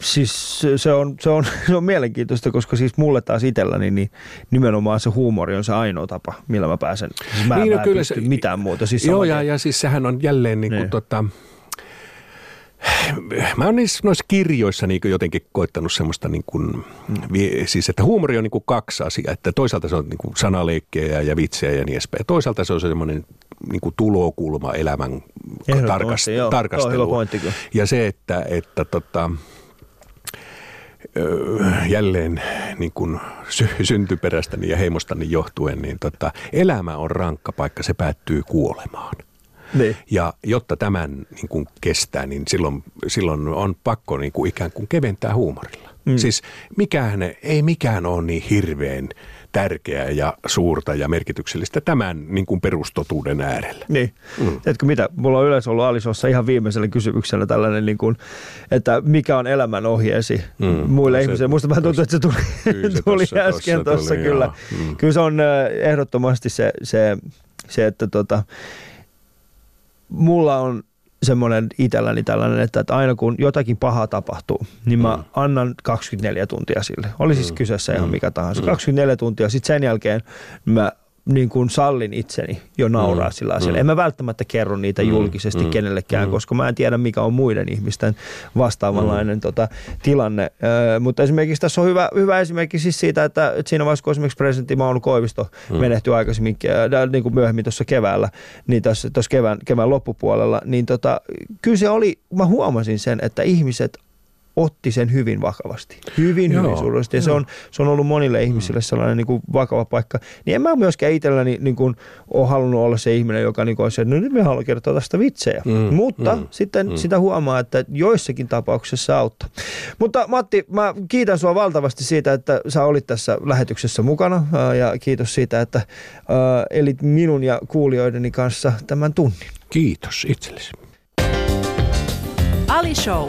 siis se- on, se, on, se on mielenkiintoista, koska siis mulle taas itselläni niin nimenomaan se huumori on se ainoa tapa, millä mä pääsen. Siis mä, Niin, no mä en kyllä se- mitään muuta. Siis Joo, ja, ja siis sehän on jälleen niin kuin Niin. tota, Mä oon niissä, noissa kirjoissa niin jotenkin koittanut semmoista, niin kuin, siis että huumori on niin kuin kaksi asiaa, että toisaalta se on niin kuin sanaleikkejä ja vitsejä ja niin edespäin. Ja toisaalta se on semmoinen niin kuin tulokulma elämän tarkast, joo. Hyvä pointti. Ja se, että, että tota, jälleen niin kuin sy- syntyperästäni ja heimostani johtuen, niin tota, elämä on rankka paikka, se päättyy kuolemaan. Niin. Ja jotta tämän niin kuin kestää, niin silloin, silloin on pakko niin kuin ikään kuin keventää huumorilla. Mm. Siis mikään, ei mikään ole niin hirveän tärkeää ja suurta ja merkityksellistä tämän niin kuin perustotuuden äärellä. Niin. Mm. Tiedätkö mitä? Mulla on yleensä ollut Alisossa ihan viimeisellä kysymyksellä tällainen, niin kuin, että mikä on elämän ohjeesi mm. muille No se- ihmisille. Musta vähän tuntuu, että se tuli, Kyllä se tuli tossa- äsken tuossa kyllä. joo. Mm. Kyllä se on äh, ehdottomasti se, se, se että tota, mulla on semmoinen itselläni tällainen, että, että aina kun jotakin pahaa tapahtuu, niin mä mm. annan 24 tuntia sille. Oli siis kyseessä ihan mikä tahansa. 24 tuntia. Sitten sen jälkeen mä niin kuin sallin itseni jo nauraa mm. sillä asialla. En mä välttämättä kerro niitä julkisesti kenellekään, koska mä en tiedä mikä on muiden ihmisten vastaavanlainen tota, tilanne. Ö, mutta esimerkiksi tässä on hyvä, hyvä esimerkki siis siitä, että, että siinä vaiheessa kun esimerkiksi presidentti Mauno Koivisto menehtyi aikaisemmin, niin kuin myöhemmin tuossa keväällä, niin tuossa kevään, kevään loppupuolella, niin tota, kyllä se oli, mä huomasin sen, että ihmiset otti sen hyvin vakavasti. Hyvin, Joo, hyvin suuresti. Ja se on, se on ollut monille ihmisille sellainen niin kuin vakava paikka. Niin en mä myöskään itselläni niin kuin, ole halunnut olla se ihminen, joka niin kuin, olisi, että no nyt me haluan kertoa tästä vitsejä. Mm, Mutta mm, sitten mm. sitä huomaa, että joissakin tapauksissa auttaa. Mutta Matti, mä kiitän sua valtavasti siitä, että sä olit tässä lähetyksessä mukana. Ja kiitos siitä, että ää, elit minun ja kuulijoideni kanssa tämän tunnin. Kiitos itsellesi. Ali Show.